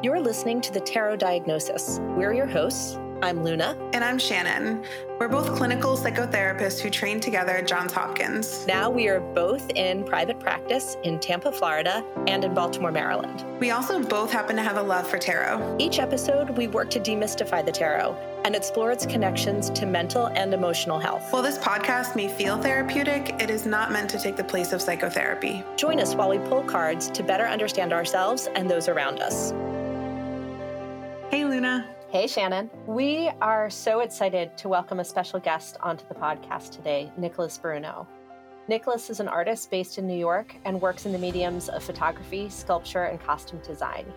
You're listening to the Tarot Diagnosis. We're your hosts. I'm Luna. And I'm Shannon. We're both clinical psychotherapists who trained together at Johns Hopkins. Now we are both in private practice in Tampa, Florida, and in Baltimore, Maryland. We also both happen to have a love for tarot. Each episode, we work to demystify the tarot and explore its connections to mental and emotional health. While this podcast may feel therapeutic, it is not meant to take the place of psychotherapy. Join us while we pull cards to better understand ourselves and those around us. Hey, Luna. Hey, Shannon. We are so excited to welcome a special guest onto the podcast today, Nicholas Bruno. Nicholas is an artist based in New York and works in the mediums of photography, sculpture, and costume design.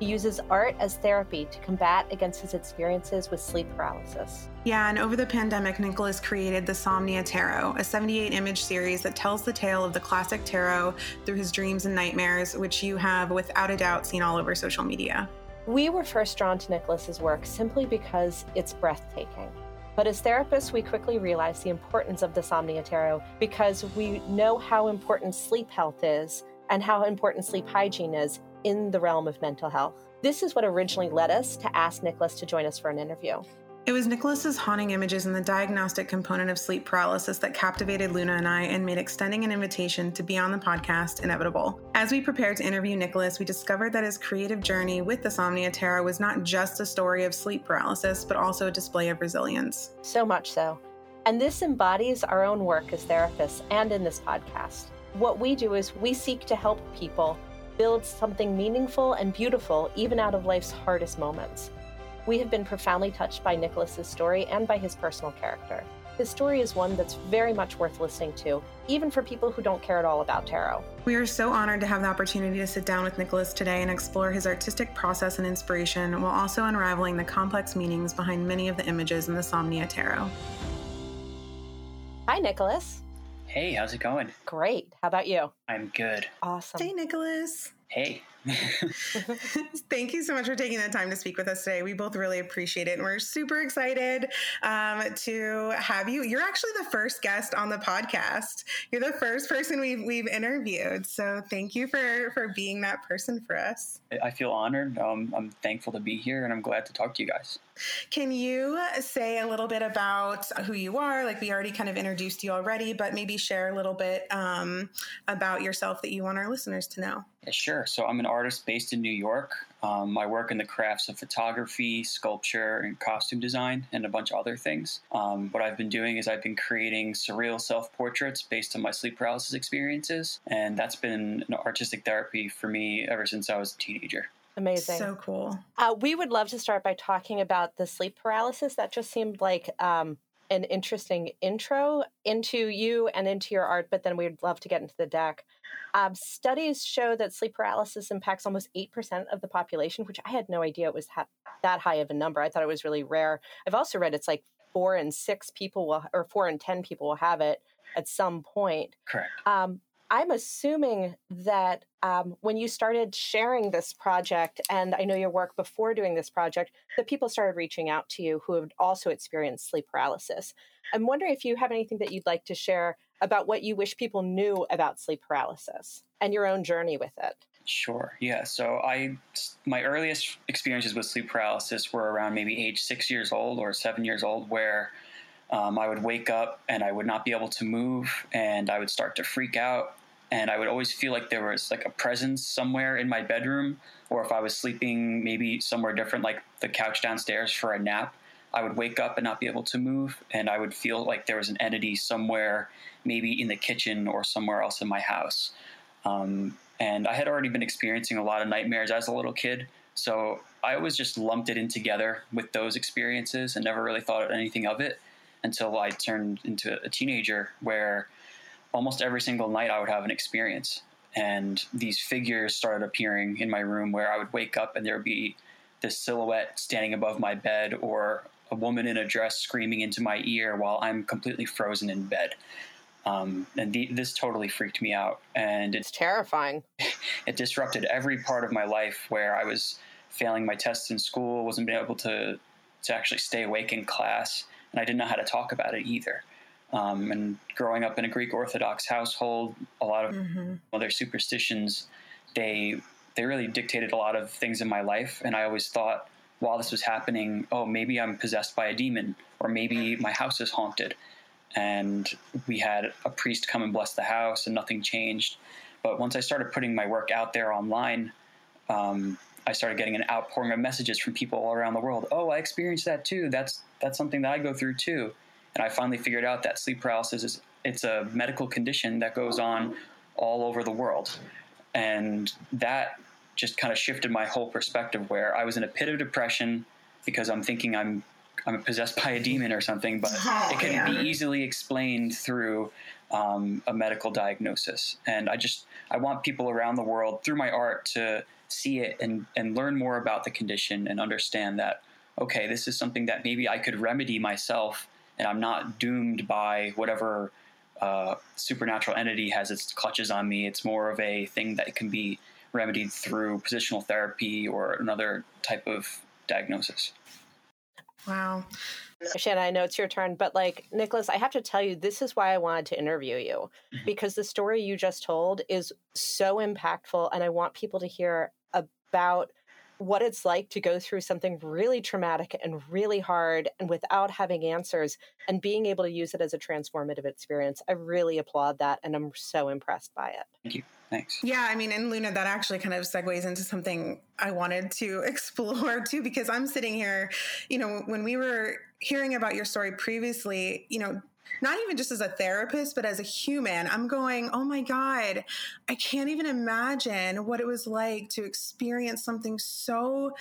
He uses art as therapy to combat against his experiences with sleep paralysis. Yeah, and over the pandemic, Nicholas created the Somnia Tarot, a 78 image series that tells the tale of the classic tarot through his dreams and nightmares, which you have without a doubt seen all over social media. We were first drawn to Nicholas's work simply because it's breathtaking. But as therapists, we quickly realized the importance of the Somnia Tarot because we know how important sleep health is and how important sleep hygiene is in the realm of mental health. This is what originally led us to ask Nicholas to join us for an interview. It was Nicholas's haunting images and the diagnostic component of sleep paralysis that captivated Luna and I and made extending an invitation to be on the podcast inevitable. As we prepared to interview Nicholas, we discovered that his creative journey with the Somnia Tarot was not just a story of sleep paralysis, but also a display of resilience. So much so. And this embodies our own work as therapists and in this podcast. What we do is we seek to help people build something meaningful and beautiful even out of life's hardest moments. We have been profoundly touched by Nicholas's story and by his personal character. His story is one that's very much worth listening to, even for people who don't care at all about tarot. We are so honored to have the opportunity to sit down with Nicholas today and explore his artistic process and inspiration while also unraveling the complex meanings behind many of the images in the Somnia Tarot. Hi, Nicholas. Hey, how's it going? Great. How about you? I'm good. Awesome. Hey, Nicholas. Hey. Thank you so much for taking the time to speak with us today. We both really appreciate it. And we're super excited um, to have you. You're actually the first guest on the podcast. You're the first person we've, we've interviewed. So thank you for, for being that person for us. I feel honored. Um, I'm thankful to be here and I'm glad to talk to you guys. Can you say a little bit about who you are? Like we already kind of introduced you already, but maybe share a little bit um, about yourself that you want our listeners to know. Yeah, sure. So I'm an artist based in New York. Um, I work in the crafts of photography, sculpture, and costume design, and a bunch of other things. Um, what I've been doing is I've been creating surreal self portraits based on my sleep paralysis experiences, and that's been an artistic therapy for me ever since I was a teenager. Amazing. So cool. Uh, we would love to start by talking about the sleep paralysis. That just seemed like um, an interesting intro into you and into your art, but then we'd love to get into the deck. Um, studies show that sleep paralysis impacts almost 8% of the population, which I had no idea it was ha- that high of a number. I thought it was really rare. I've also read it's like four and six people will, or four and 10 people will have it at some point. Correct. Um, I'm assuming that um, when you started sharing this project, and I know your work before doing this project, that people started reaching out to you who have also experienced sleep paralysis. I'm wondering if you have anything that you'd like to share about what you wish people knew about sleep paralysis and your own journey with it. Sure. Yeah. So I, my earliest experiences with sleep paralysis were around maybe age six years old or seven years old, where um, I would wake up and I would not be able to move, and I would start to freak out, and I would always feel like there was like a presence somewhere in my bedroom, or if I was sleeping maybe somewhere different, like the couch downstairs for a nap, I would wake up and not be able to move, and I would feel like there was an entity somewhere, maybe in the kitchen or somewhere else in my house. Um, and I had already been experiencing a lot of nightmares as a little kid, so I always just lumped it in together with those experiences and never really thought anything of it until I turned into a teenager, where almost every single night I would have an experience. And these figures started appearing in my room where I would wake up and there would be this silhouette standing above my bed or a woman in a dress screaming into my ear while I'm completely frozen in bed. Um, and the, this totally freaked me out. And It's terrifying. it disrupted every part of my life where I was failing my tests in school, wasn't being able to, to actually stay awake in class, and I didn't know how to talk about it either. Um, and growing up in a Greek Orthodox household, a lot of Mm-hmm. other superstitions, they they really dictated a lot of things in my life. And I always thought while this was happening, oh, maybe I'm possessed by a demon, or maybe my house is haunted. And we had a priest come and bless the house, and nothing changed. But once I started putting my work out there online, um, I started getting an outpouring of messages from people all around the world. Oh, I experienced that too. That's that's something that I go through too. And I finally figured out that sleep paralysis is it's a medical condition that goes on all over the world. And that just kind of shifted my whole perspective where I was in a pit of depression because I'm thinking I'm I'm possessed by a demon or something, but oh, it can yeah. be easily explained through um, a medical diagnosis. And I just I want people around the world through my art to see it and and learn more about the condition and understand that okay, this is something that maybe I could remedy myself, and I'm not doomed by whatever uh, supernatural entity has its clutches on me. It's more of a thing that can be remedied through positional therapy or another type of diagnosis. Wow. Shannon, I know it's your turn, but like Nicholas, I have to tell you, this is why I wanted to interview you mm-hmm. because the story you just told is so impactful, and I want people to hear about what it's like to go through something really traumatic and really hard and without having answers and being able to use it as a transformative experience. I really applaud that and I'm so impressed by it. Thank you. Thanks. Yeah, I mean, and Luna, that actually kind of segues into something I wanted to explore too, because I'm sitting here, you know, when we were hearing about your story previously, you know, not even just as a therapist, but as a human, I'm going, oh my God, I can't even imagine what it was like to experience something so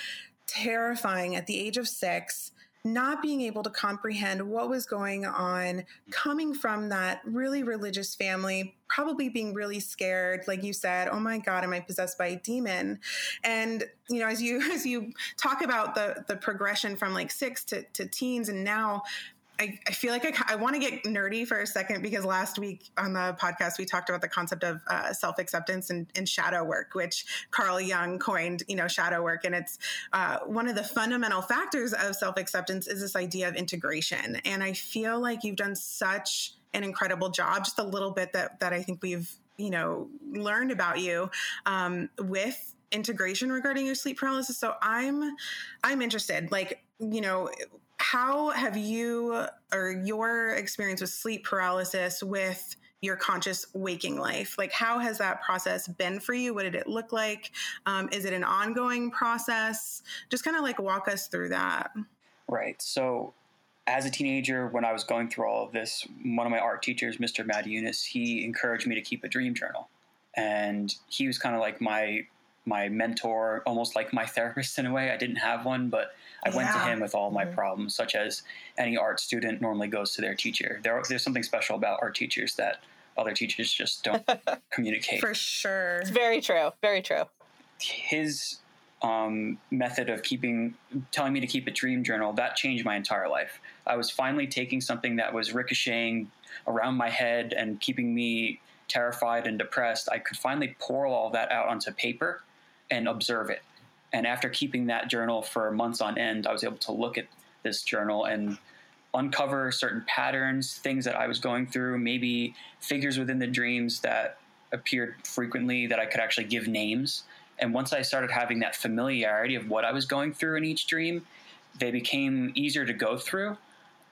terrifying at the age of six not being able to comprehend what was going on, coming from that really religious family, probably being really scared, like you said, oh my God, am I possessed by a demon? And you know, as you as you talk about the the progression from like six to, to teens and now I, I feel like I, I want to get nerdy for a second because last week on the podcast we talked about the concept of uh, self acceptance and, and, shadow work, which Carl Jung coined, you know, shadow work, and it's uh, one of the fundamental factors of self acceptance is this idea of integration. And I feel like you've done such an incredible job. Just a little bit that that I think we've you know learned about you um, with integration regarding your sleep paralysis. So I'm I'm interested, like you know how have you or your experience with sleep paralysis with your conscious waking life? Like how has that process been for you? What did it look like? Um, is it an ongoing process? Just kind of like walk us through that. Right so as a teenager when i was going through all of this one of my art teachers mr matt Eunice, he encouraged me to keep a dream journal. And he was kind of like my my mentor almost like my therapist in a way. I didn't have one but I yeah. went to him with all my mm-hmm. problems, such as any art student normally goes to their teacher. There, there's something special about art teachers that other teachers just don't communicate. For sure. It's very true. Very true. His um, method of keeping, telling me to keep a dream journal, that changed my entire life. I was finally taking something that was ricocheting around my head and keeping me terrified and depressed. I could finally pour all that out onto paper and observe it. And after keeping that journal for months on end, I was able to look at this journal and uncover certain patterns, things that I was going through, maybe figures within the dreams that appeared frequently that I could actually give names. And once I started having that familiarity of what I was going through in each dream, they became easier to go through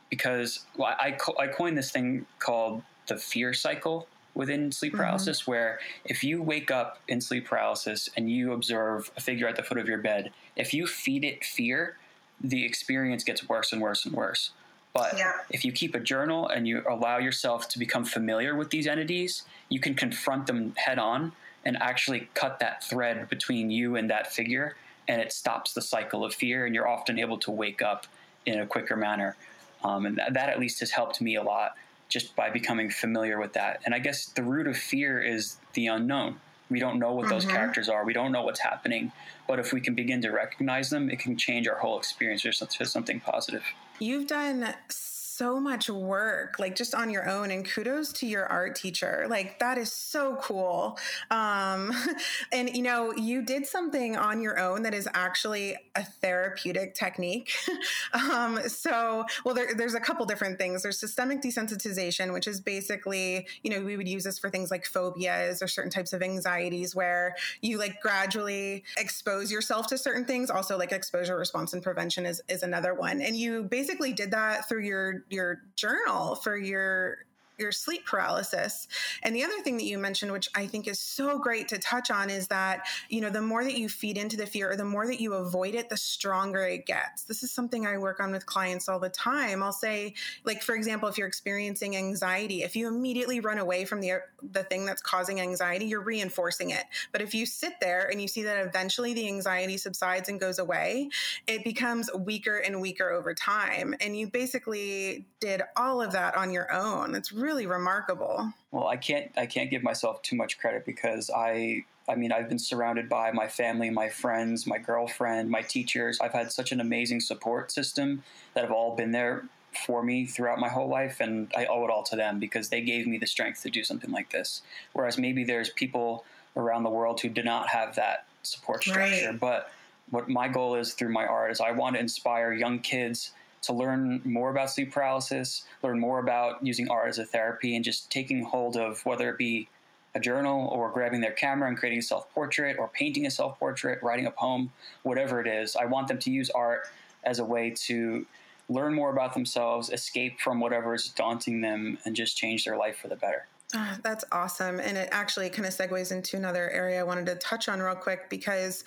because well, I, I coined this thing called the fear cycle within sleep mm-hmm. paralysis mm-hmm. where if you wake up in sleep paralysis and you observe a figure at the foot of your bed, if you feed it fear, the experience gets worse and worse and worse. But yeah. if you keep a journal and you allow yourself to become familiar with these entities, you can confront them head on and actually cut that thread between you and that figure, and it stops the cycle of fear, and you're often able to wake up in a quicker manner. Um, and that, that at least has helped me a lot just by becoming familiar with that. And I guess the root of fear is the unknown. We don't know what mm-hmm. those characters are. We don't know what's happening. But if we can begin to recognize them, it can change our whole experience to something positive. You've done so much work, like just on your own. And kudos to your art teacher. Like that is so cool. Um, and you know, you did something on your own that is actually a therapeutic technique. um, so, well, there, there's a couple different things. There's systemic desensitization, which is basically, you know, we would use this for things like phobias or certain types of anxieties where you like gradually expose yourself to certain things. Also, like exposure response and prevention is, is another one. And you basically did that through your your journal for your your sleep paralysis. And the other thing that you mentioned, which I think is so great to touch on, is that, you know, the more that you feed into the fear or the more that you avoid it, the stronger it gets. This is something I work on with clients all the time. I'll say, like, for example, if you're experiencing anxiety, if you immediately run away from the, the thing that's causing anxiety, you're reinforcing it. But if you sit there and you see that eventually the anxiety subsides and goes away, it becomes weaker and weaker over time. And you basically did all of that on your own. It's really really remarkable. Well, I can't I can't give myself too much credit because I I mean I've been surrounded by my family, my friends, my girlfriend, my teachers. I've had such an amazing support system that have all been there for me throughout my whole life and I owe it all to them because they gave me the strength to do something like this. Whereas maybe there's people around the world who do not have that support structure, right. but what my goal is through my art is I want to inspire young kids to learn more about sleep paralysis, learn more about using art as a therapy, and just taking hold of whether it be a journal or grabbing their camera and creating a self portrait or painting a self portrait, writing a poem, whatever it is. I want them to use art as a way to learn more about themselves, escape from whatever is daunting them, and just change their life for the better. Oh, that's awesome. And it actually kind of segues into another area I wanted to touch on real quick because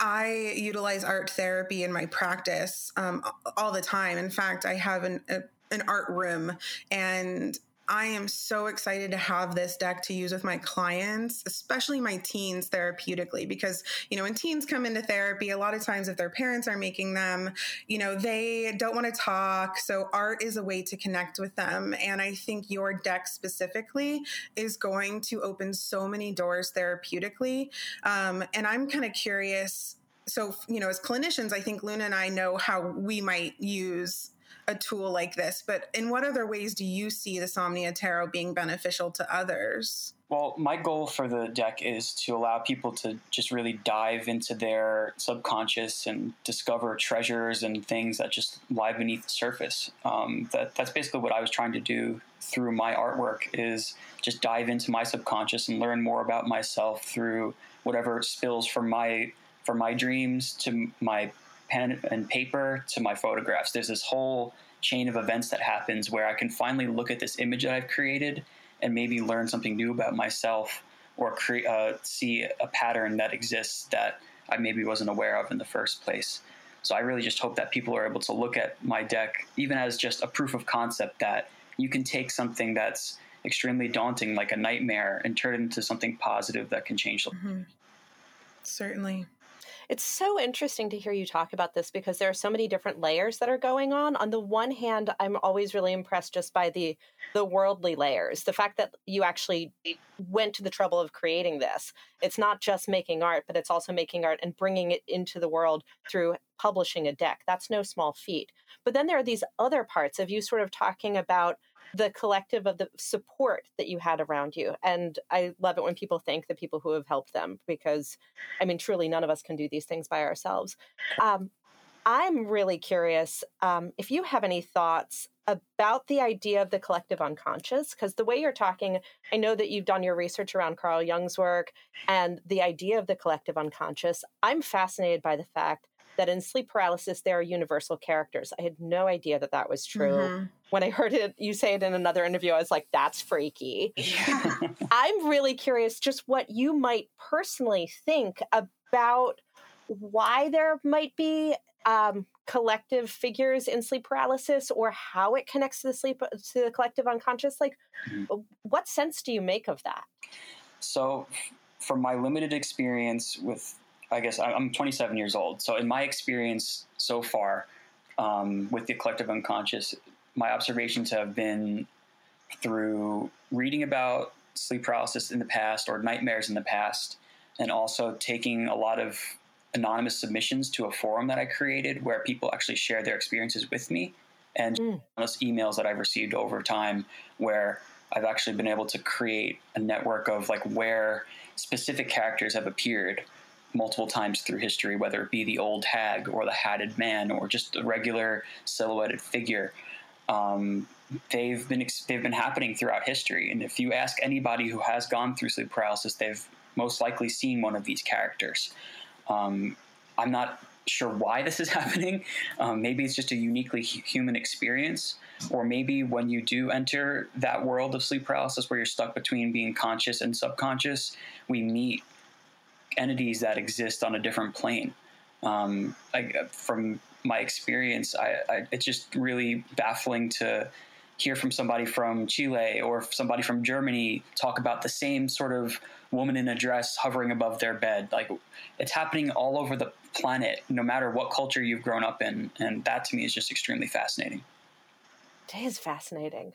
I utilize art therapy in my practice um, all the time. In fact, I have an, a, an art room and I am so excited to have this deck to use with my clients, especially my teens therapeutically, because, you know, when teens come into therapy, a lot of times if their parents are making them, you know, they don't want to talk. So art is a way to connect with them. And I think your deck specifically is going to open so many doors therapeutically. Um, and I'm kind of curious. So, you know, as clinicians, I think Luna and I know how we might use a tool like this, but in what other ways do you see the Somnia Tarot being beneficial to others? Well, my goal for the deck is to allow people to just really dive into their subconscious and discover treasures and things that just lie beneath the surface. Um, that, that's basically what I was trying to do through my artwork is just dive into my subconscious and learn more about myself through whatever spills from my from my dreams to my pen and paper to my photographs. There's this whole chain of events that happens where I can finally look at this image that I've created and maybe learn something new about myself or create uh, see a pattern that exists that I maybe wasn't aware of in the first place. So I really just hope that people are able to look at my deck even as just a proof of concept that you can take something that's extremely daunting like a nightmare and turn it into something positive that can change. Mm-hmm. Certainly. It's so interesting to hear you talk about this because there are so many different layers that are going on. On the one hand, I'm always really impressed just by the the worldly layers. The fact that you actually went to the trouble of creating this. It's not just making art, but it's also making art and bringing it into the world through publishing a deck. That's no small feat. But then there are these other parts of you sort of talking about the collective of the support that you had around you. And I love it when people thank the people who have helped them because, I mean, truly, none of us can do these things by ourselves. Um, I'm really curious um, if you have any thoughts about the idea of the collective unconscious, because the way you're talking, I know that you've done your research around Carl Jung's work and the idea of the collective unconscious. I'm fascinated by the fact that in sleep paralysis there are universal characters. I had no idea that that was true. Mm-hmm. When I heard it, you say it in another interview, I was like, "That's freaky." Yeah. I'm really curious, just what you might personally think about why there might be um, collective figures in sleep paralysis, or how it connects to the sleep to the collective unconscious. Like, mm-hmm. what sense do you make of that? So, from my limited experience with I guess I'm 27 years old. So in my experience so far um, with the collective unconscious, my observations have been through reading about sleep paralysis in the past or nightmares in the past, and also taking a lot of anonymous submissions to a forum that I created where people actually share their experiences with me. and mm. those emails that I've received over time where I've actually been able to create a network of like where specific characters have appeared multiple times through history, whether it be the old hag or the hatted man or just a regular silhouetted figure. Um, they've been they've been happening throughout history, and if you ask anybody who has gone through sleep paralysis, they've most likely seen one of these characters. Um, I'm not sure why this is happening. Um, maybe it's just a uniquely human experience, or maybe when you do enter that world of sleep paralysis where you're stuck between being conscious and subconscious, we meet entities that exist on a different plane. Um, I, from my experience, I, I, it's just really baffling to hear from somebody from Chile or somebody from Germany talk about the same sort of woman in a dress hovering above their bed. Like it's happening all over the planet, no matter what culture you've grown up in. And that to me is just extremely fascinating. It is fascinating.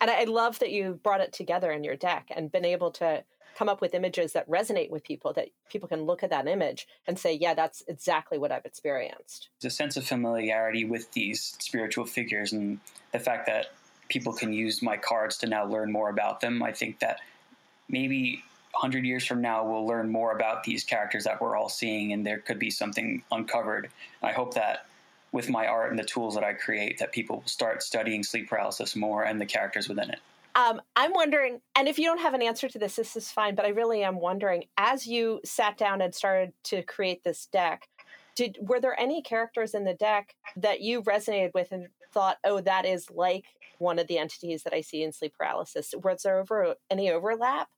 And I love that you brought it together in your deck and been able to come up with images that resonate with people that people can look at that image and say yeah that's exactly what i've experienced. The sense of familiarity with these spiritual figures and the fact that people can use my cards to now learn more about them i think that maybe 100 years from now we'll learn more about these characters that we're all seeing and there could be something uncovered. I hope that with my art and the tools that i create that people will start studying sleep paralysis more and the characters within it um, I'm wondering, and if you don't have an answer to this, this is fine, but I really am wondering as you sat down and started to create this deck, did were there any characters in the deck that you resonated with and thought, oh, that is like one of the entities that I see in sleep paralysis? Was there over any overlap?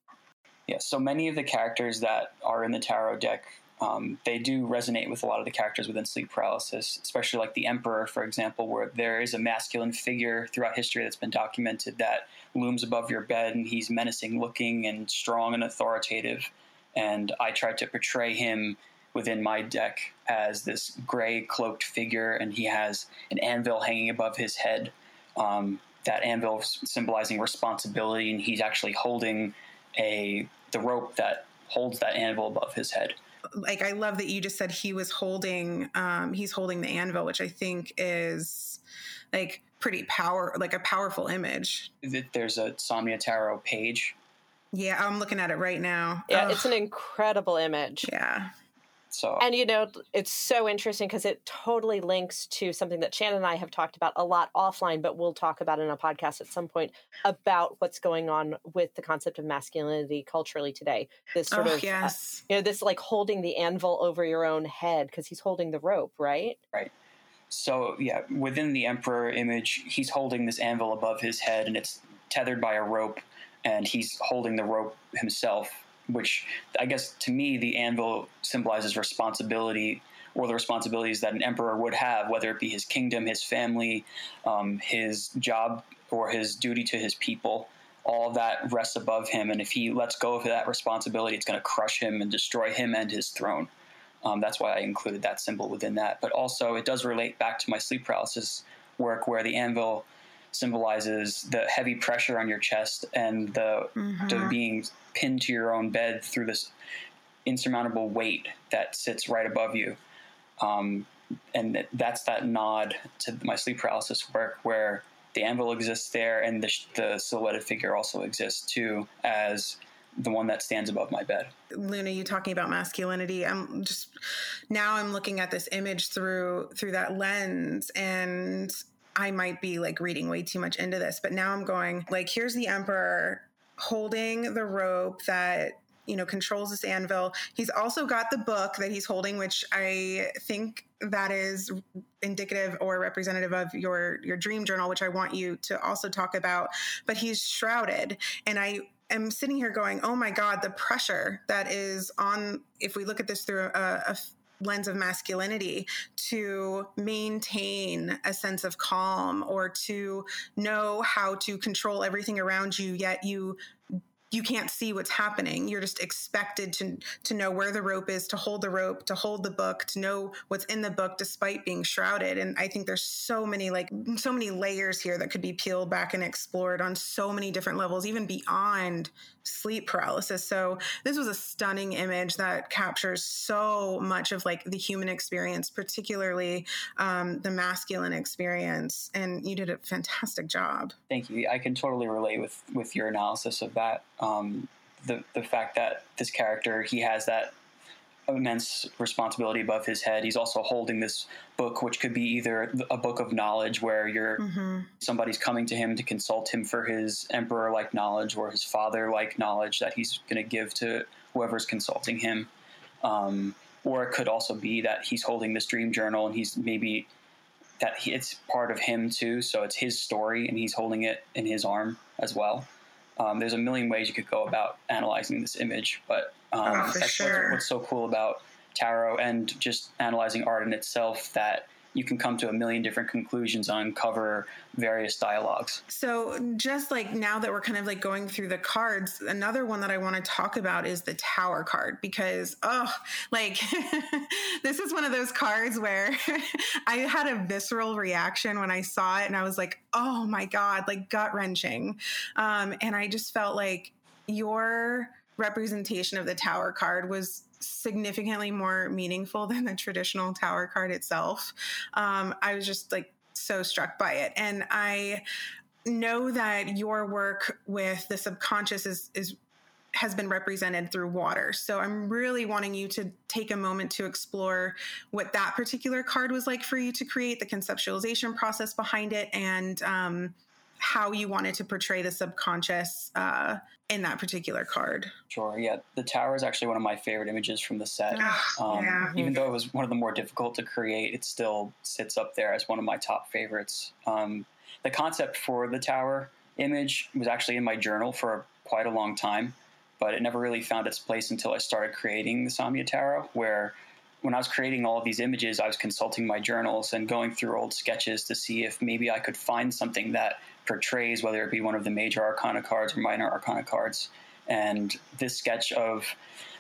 Yeah, so many of the characters that are in the tarot deck um, they do resonate with a lot of the characters within sleep paralysis, especially like the Emperor, for example, where there is a masculine figure throughout history that's been documented that looms above your bed and he's menacing looking and strong and authoritative. And I tried to portray him within my deck as this gray cloaked figure, and he has an anvil hanging above his head. Um, that anvil symbolizing responsibility, and he's actually holding a the rope that holds that anvil above his head like I love that you just said he was holding um he's holding the anvil, which I think is like pretty power like a powerful image. There's a Somnia Tarot page. Yeah, I'm looking at it right now. Yeah, Ugh. it's an incredible image. Yeah. So, and you know, it's so interesting because it totally links to something that Shannon and I have talked about a lot offline, but we'll talk about in a podcast at some point about what's going on with the concept of masculinity culturally today. This sort oh, of, yes. Uh, you know, this like holding the anvil over your own head because he's holding the rope, right? Right. So, yeah, within the emperor image, he's holding this anvil above his head and it's tethered by a rope, and he's holding the rope himself which I guess to me the anvil symbolizes responsibility or the responsibilities that an emperor would have, whether it be his kingdom, his family, um, his job, or his duty to his people. All that rests above him, and if he lets go of that responsibility, it's going to crush him and destroy him and his throne. Um, that's why I included that symbol within that. But also, it does relate back to my sleep paralysis work, where the anvil symbolizes the heavy pressure on your chest and the, mm-hmm. the being pinned to your own bed through this insurmountable weight that sits right above you. Um, and that's that nod to my sleep paralysis work where the anvil exists there and the, the silhouetted figure also exists too as the one that stands above my bed. Luna, you talking about masculinity. I'm just now I'm looking at this image through through that lens and I might be like reading way too much into this, but now I'm going like here's the emperor holding the rope that you know controls this anvil. He's also got the book that he's holding, which I think that is indicative or representative of your your dream journal, which I want you to also talk about. But he's shrouded, and I am sitting here going, "Oh my God, the pressure that is on." If we look at this through a, a lens of masculinity to maintain a sense of calm or to know how to control everything around you yet you you can't see what's happening. You're just expected to to know where the rope is to hold the rope to hold the book to know what's in the book despite being shrouded. And i think there's so many like so many layers here that could be peeled back and explored on so many different levels even beyond sleep paralysis. So this was a stunning image that captures so much of like the human experience, particularly um, the masculine experience. And you did a fantastic job. Thank you. I can totally relate with with your analysis of that. Um, the the fact that this character he has that immense responsibility above his head. He's also holding this book, which could be either a book of knowledge where you're mm-hmm. somebody's coming to him to consult him for his emperor like knowledge or his father like knowledge that he's going to give to whoever's consulting him. Um, or it could also be that he's holding this dream journal and he's maybe that he, it's part of him too. So it's his story and he's holding it in his arm as well. Um, there's a million ways you could go about analyzing this image, but um, oh, that's sure. what's, what's so cool about tarot and just analyzing art in itself that you can come to a million different conclusions on cover various dialogues. So, just like now that we're kind of like going through the cards, another one that I want to talk about is the Tower card because, oh, like this is one of those cards where I had a visceral reaction when I saw it and I was like, oh my God, like gut wrenching. Um, and I just felt like your representation of the Tower card was significantly more meaningful than the traditional tower card itself. Um, I was just like so struck by it. And I know that your work with the subconscious is, is has been represented through water. So I'm really wanting you to take a moment to explore what that particular card was like for you to create, the conceptualization process behind it, and um, how you wanted to portray the subconscious uh, in that particular card. Sure. Yeah, the tower is actually one of my favorite images from the set. Um, yeah. Even though it was one of the more difficult to create, it still sits up there as one of my top favorites. Um, the concept for the tower image was actually in my journal for quite a long time, but it never really found its place until I started creating the Somnia Tarot, where when I was creating all of these images, I was consulting my journals and going through old sketches to see if maybe I could find something that portrays, whether it be one of the major arcana cards or minor arcana cards. And this sketch of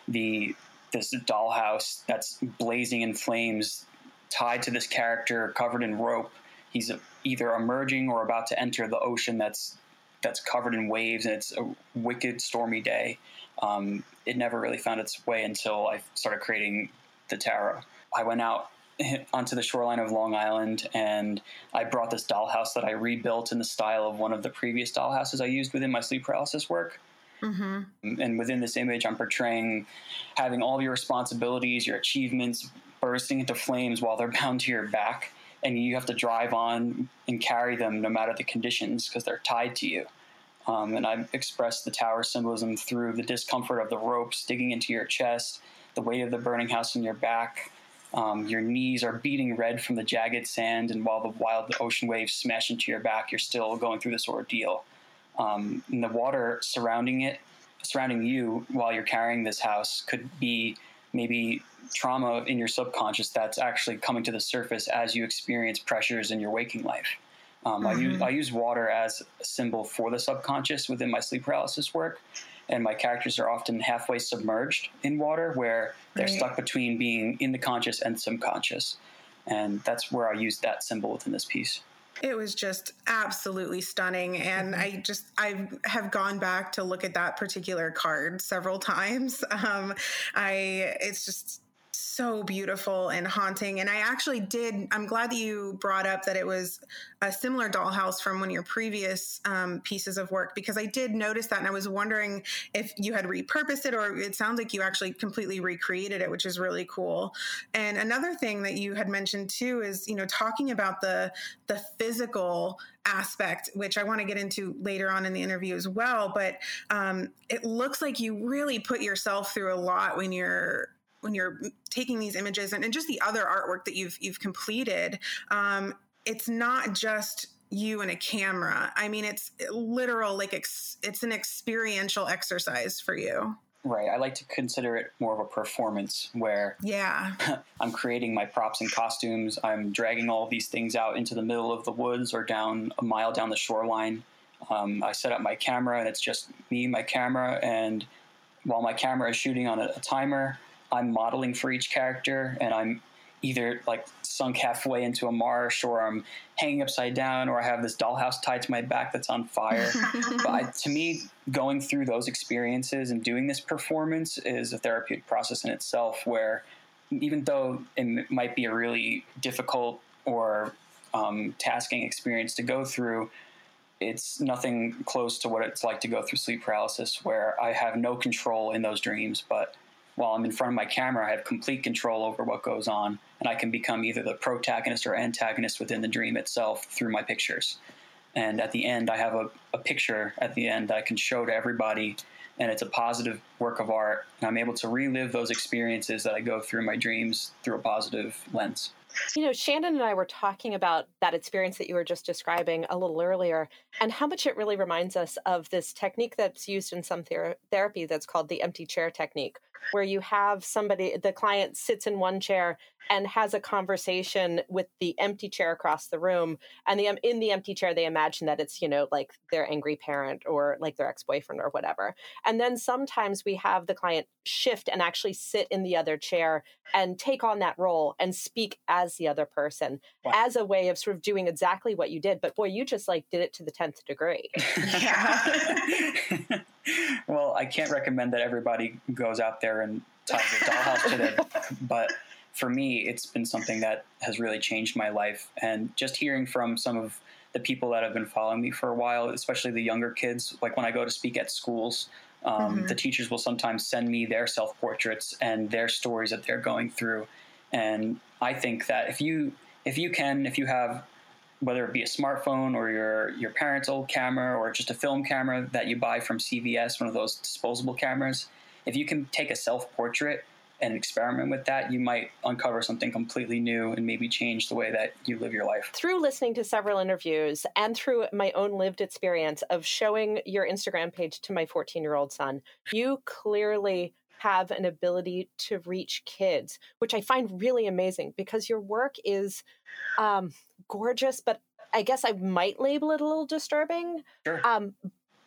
the this dollhouse that's blazing in flames, tied to this character covered in rope. He's either emerging or about to enter the ocean that's that's covered in waves, and it's a wicked stormy day. Um, it never really found its way until I started creating the tarot. I went out onto the shoreline of Long Island, and I brought this dollhouse that I rebuilt in the style of one of the previous dollhouses I used within my sleep paralysis work. Mm-hmm. And within this image, I'm portraying having all your responsibilities, your achievements bursting into flames while they're bound to your back, and you have to drive on and carry them no matter the conditions because they're tied to you. Um, and I've expressed the tower symbolism through the discomfort of the ropes digging into your chest, the weight of the burning house on your back, um, your knees are beating red from the jagged sand, and while the wild ocean waves smash into your back, you're still going through this ordeal. Um, and the water surrounding it, surrounding you while you're carrying this house, could be maybe trauma in your subconscious that's actually coming to the surface as you experience pressures in your waking life. Um, mm-hmm. I, use, I use water as a symbol for the subconscious within my sleep paralysis work and my characters are often halfway submerged in water where they're right. stuck between being in the conscious and subconscious and that's where i use that symbol within this piece it was just absolutely stunning and mm-hmm. i just i have gone back to look at that particular card several times um i it's just so beautiful and haunting. And I actually did, I'm glad that you brought up that it was a similar dollhouse from one of your previous um, pieces of work because I did notice that and I was wondering if you had repurposed it or it sounds like you actually completely recreated it, which is really cool. And another thing that you had mentioned too is, you know, talking about the, the physical aspect, which I want to get into later on in the interview as well. But um, it looks like you really put yourself through a lot when you're when you're taking these images and, and just the other artwork that you've you've completed um, it's not just you and a camera. I mean it's literal like ex, it's an experiential exercise for you. Right. I like to consider it more of a performance where yeah. I'm creating my props and costumes. I'm dragging all these things out into the middle of the woods or down a mile down the shoreline. Um, i set up my camera and it's just me my camera and while my camera is shooting on a, a timer I'm modeling for each character and I'm either like sunk halfway into a marsh or I'm hanging upside down or I have this dollhouse tied to my back that's on fire. but I, to me, going through those experiences and doing this performance is a therapeutic process in itself where even though it might be a really difficult or um, tasking experience to go through, it's nothing close to what it's like to go through sleep paralysis where I have no control in those dreams, but while I'm in front of my camera, I have complete control over what goes on, and I can become either the protagonist or antagonist within the dream itself through my pictures. And at the end, I have a, a picture at the end that I can show to everybody, and it's a positive work of art. And I'm able to relive those experiences that I go through my dreams through a positive lens. You know, Shannon and I were talking about that experience that you were just describing a little earlier, and how much it really reminds us of this technique that's used in some ther- therapy that's called the empty chair technique, where you have somebody, the client sits in one chair and has a conversation with the empty chair across the room. And the, in the empty chair, they imagine that it's, you know, like their angry parent or like their ex boyfriend or whatever. And then sometimes we have the client shift and actually sit in the other chair and take on that role and speak as the other person wow. as a way of sort of doing exactly what you did. But boy, you just like did it to the 10th degree. Yeah. well, I can't recommend that everybody goes out there and ties a dollhouse to their, but for me, it's been something that has really changed my life. And just hearing from some of the people that have been following me for a while, especially the younger kids, like when I go to speak at schools, um, mm-hmm. the teachers will sometimes send me their self portraits and their stories that they're going through. And I think that if you if you can, if you have whether it be a smartphone or your your parents' old camera or just a film camera that you buy from CVS, one of those disposable cameras, if you can take a self portrait and experiment with that, you might uncover something completely new and maybe change the way that you live your life. Through listening to several interviews and through my own lived experience of showing your Instagram page to my 14 year old son, you clearly have an ability to reach kids, which I find really amazing because your work is um, gorgeous, but I guess I might label it a little disturbing. Sure. Um,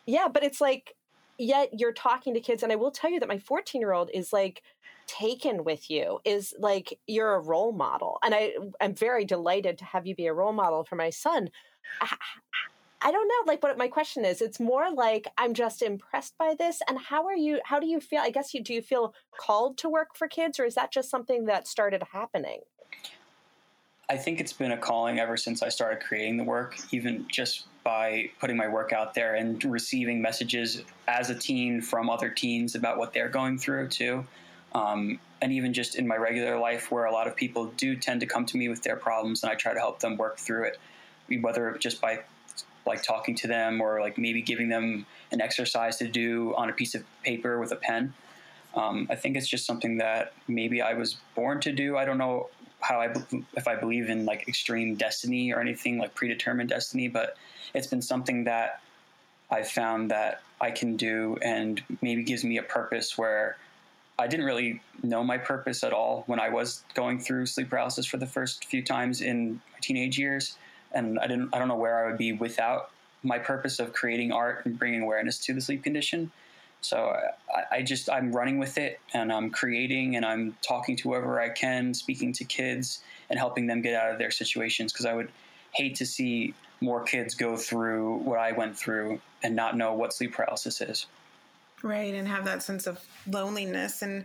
yeah, but it's like, yet you're talking to kids. And I will tell you that my 14 year old is like, taken with you is like you're a role model and i i'm very delighted to have you be a role model for my son I, don't know like what my question is it's more like i'm just impressed by this and how are you how do you feel i guess you do you feel called to work for kids or is that just something that started happening I think it's been a calling ever since I started creating the work, even just by putting my work out there and receiving messages as a teen from other teens about what they're going through too. Um, and even just in my regular life, where a lot of people do tend to come to me with their problems, and I try to help them work through it, whether just by like talking to them or like maybe giving them an exercise to do on a piece of paper with a pen. Um, I think it's just something that maybe I was born to do. I don't know how I if I believe in like extreme destiny or anything like predetermined destiny, but it's been something that I've found that I can do and maybe gives me a purpose where I didn't really know my purpose at all when I was going through sleep paralysis for the first few times in my teenage years, and I didn't I don't know where I would be without my purpose of creating art and bringing awareness to the sleep condition. So I, I, just I'm running with it and I'm creating and I'm talking to whoever I can, speaking to kids and helping them get out of their situations because I would hate to see more kids go through what I went through and not know what sleep paralysis is. Right, and have that sense of loneliness. And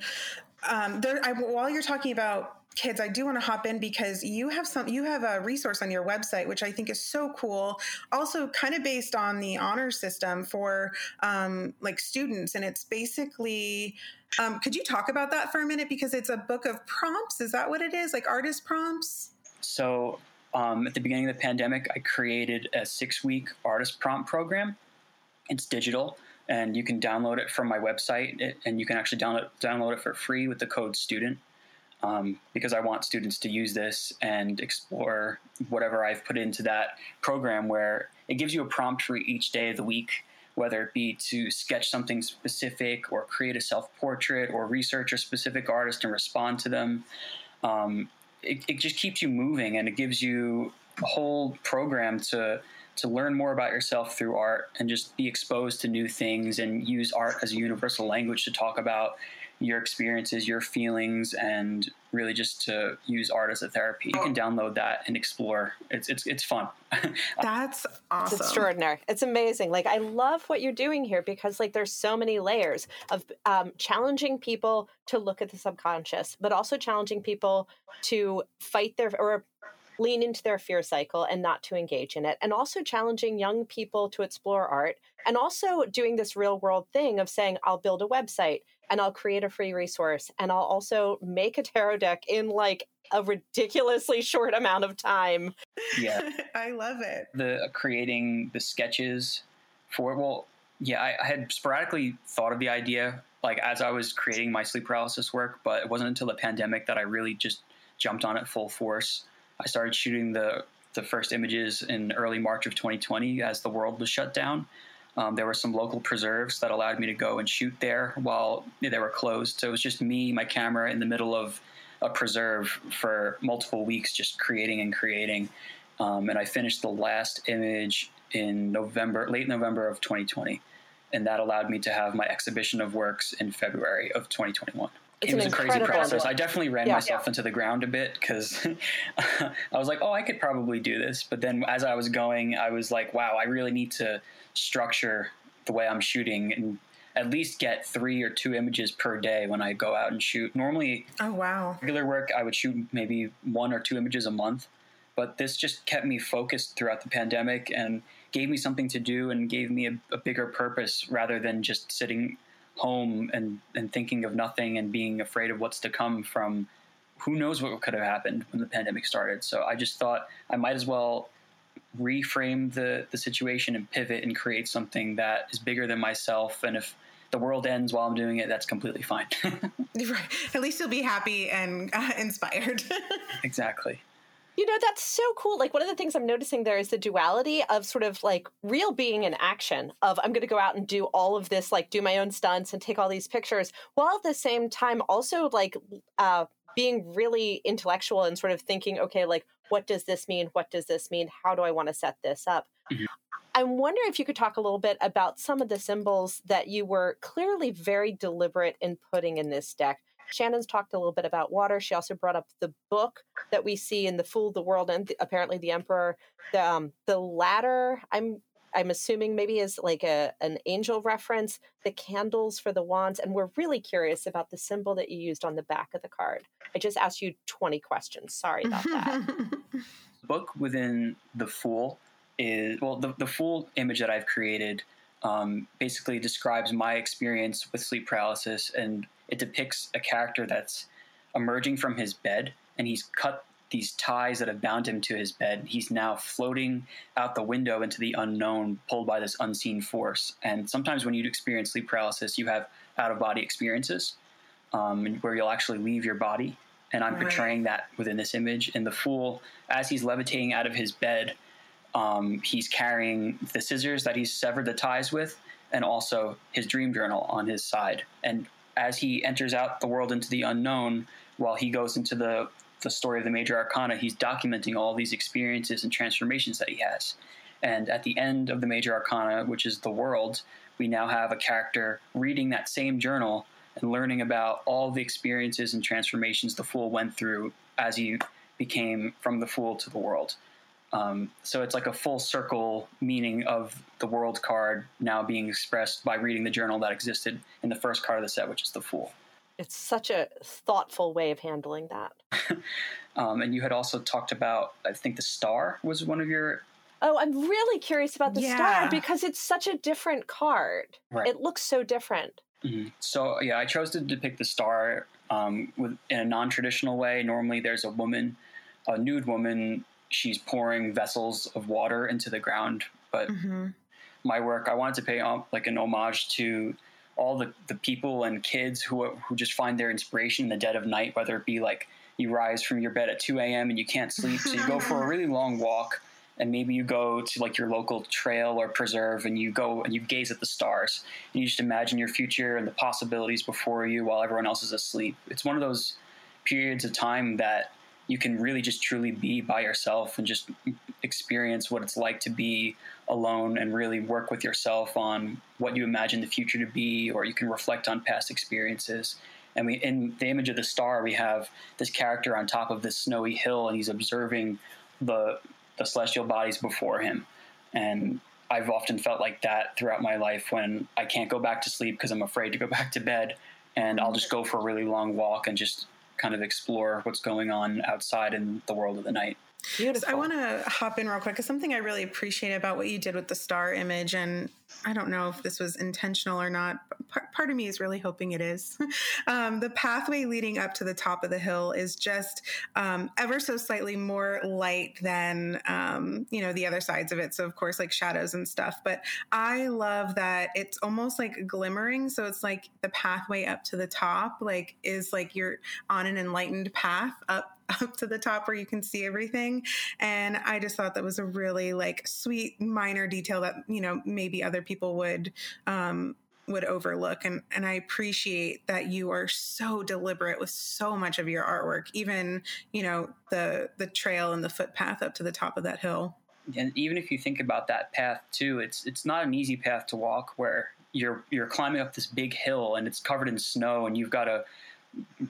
um, there, I, while you're talking about kids i do want to hop in because you have some you have a resource on your website which i think is so cool. Also kind of based on the honor system for um, like students and it's basically um, could you talk about that for a minute? Because it's a book of prompts is that what it is? Like artist prompts? So um, at the beginning of the pandemic i created a six week artist prompt program. It's digital and you can download it from my website and you can actually download download it for free with the code student um, because I want students to use this and explore whatever I've put into that program where it gives you a prompt for each day of the week, whether it be to sketch something specific or create a self portrait or research a specific artist and respond to them. Um, it, it just keeps you moving and it gives you a whole program to to learn more about yourself through art and just be exposed to new things and use art as a universal language to talk about your experiences, your feelings, and really just to use art as a therapy. You can download that and explore. It's it's it's fun. That's awesome. It's extraordinary. It's amazing. Like I love what you're doing here because like there's so many layers of um, challenging people to look at the subconscious, but also challenging people to fight their or lean into their fear cycle and not to engage in it and also challenging young people to explore art and also doing this real world thing of saying i'll build a website and I'll create a free resource and I'll also make a tarot deck in like a ridiculously short amount of time. Yeah. I love it. The uh, creating the sketches for well, yeah, I, I, had sporadically thought of the idea like as I was creating my sleep paralysis work, but it wasn't until the pandemic that I really just jumped on it full force. I started shooting the the first images in early March of 2020 as the world was shut down. Um, there were some local preserves that allowed me to go and shoot there while they were closed. So it was just me, my camera, in the middle of a preserve for multiple weeks, just creating and creating. Um, and I finished the last image in November, late November of 2020, and that allowed me to have my exhibition of works in February of 2021. It's it was a crazy process. I definitely ran yeah, myself yeah. into the ground a bit because I was like, "Oh, I could probably do this." But then, as I was going, I was like, "Wow, I really need to structure the way I'm shooting and at least get three or two images per day when I go out and shoot. Normally, oh wow, regular work I would shoot maybe one or two images a month, but this just kept me focused throughout the pandemic and gave me something to do and gave me a, a bigger purpose rather than just sitting home and and thinking of nothing and being afraid of what's to come from who knows what could have happened when the pandemic started. So I just thought I might as well reframe the the situation and pivot and create something that is bigger than myself and if the world ends while I'm doing it, that's completely fine. right. At least you'll be happy and uh, inspired. exactly. You know, that's so cool. Like, one of the things I'm noticing there is the duality of sort of like real being in action of I'm going to go out and do all of this, like do my own stunts and take all these pictures, while at the same time also like uh, being really intellectual and sort of thinking, okay, like, what does this mean? What does this mean? How do I want to set this up? Mm-hmm. I'm wondering if you could talk a little bit about some of the symbols that you were clearly very deliberate in putting in this deck. Shannon's talked a little bit about water. She also brought up the book that we see in the Fool, the World, and the, apparently the Emperor. The, um, the ladder, I'm I'm assuming maybe is like a an angel reference, the candles for the wands, and we're really curious about the symbol that you used on the back of the card. I just asked you 20 questions. Sorry about that. book within the Fool is well, the, the Fool image that I've created um, basically describes my experience with sleep paralysis, and it depicts a character that's emerging from his bed, and he's cut these ties that have bound him to his bed. He's now floating out the window into the unknown, pulled by this unseen force. And sometimes when you experience sleep paralysis, you have out of body experiences um, where you'll actually leave your body. And I'm right. portraying that within this image. And the fool, as he's levitating out of his bed, um, he's carrying the scissors that he's severed the ties with, and also his dream journal on his side. And as he enters out the world into the unknown, while he goes into the the story of the major arcana, he's documenting all these experiences and transformations that he has. And at the end of the major arcana, which is the world, we now have a character reading that same journal and learning about all the experiences and transformations the fool went through as he became from the fool to the world. Um, so it's like a full circle meaning of the world card now being expressed by reading the journal that existed in the first card of the set, which is the fool it's such a thoughtful way of handling that. um, and you had also talked about, I think the star was one of your. Oh, I'm really curious about the yeah. star because it's such a different card. Right. It looks so different. Mm-hmm. So yeah, I chose to depict the star um, with, in a non-traditional way. Normally, there's a woman, a nude woman. She's pouring vessels of water into the ground, but mm-hmm. my work, I wanted to pay um, like an homage to all the, the people and kids who who just find their inspiration in the dead of night, whether it be like you rise from your bed at 2 a.m. and you can't sleep, so you go for a really long walk, and maybe you go to like your local trail or preserve, and you go and you gaze at the stars, and you just imagine your future and the possibilities before you while everyone else is asleep. It's one of those periods of time that you can really just truly be by yourself and just experience what it's like to be alone and really work with yourself on what you imagine the future to be, or you can reflect on past experiences And we in the image of the star, we have this character on top of this snowy hill, and he's observing the the celestial bodies before him. And I've often felt like that throughout my life when I can't go back to sleep because I'm afraid to go back to bed, and I'll just go for a really long walk and just kind of explore what's going on outside in the world of the night. Beautiful. So I want to hop in real quick because something I really appreciate about what you did with the star image, and I don't know if this was intentional or not. Part, part of me is really hoping it is. um, the pathway leading up to the top of the hill is just um, ever so slightly more light than um, you know the other sides of it. So of course, like shadows and stuff. But I love that it's almost like glimmering. So it's like the pathway up to the top, like is like you're on an enlightened path up up to the top where you can see everything. And I just thought that was a really like sweet minor detail that, you know, maybe other people would um would overlook and and I appreciate that you are so deliberate with so much of your artwork even you know the the trail and the footpath up to the top of that hill and even if you think about that path too it's it's not an easy path to walk where you're you're climbing up this big hill and it's covered in snow and you've got to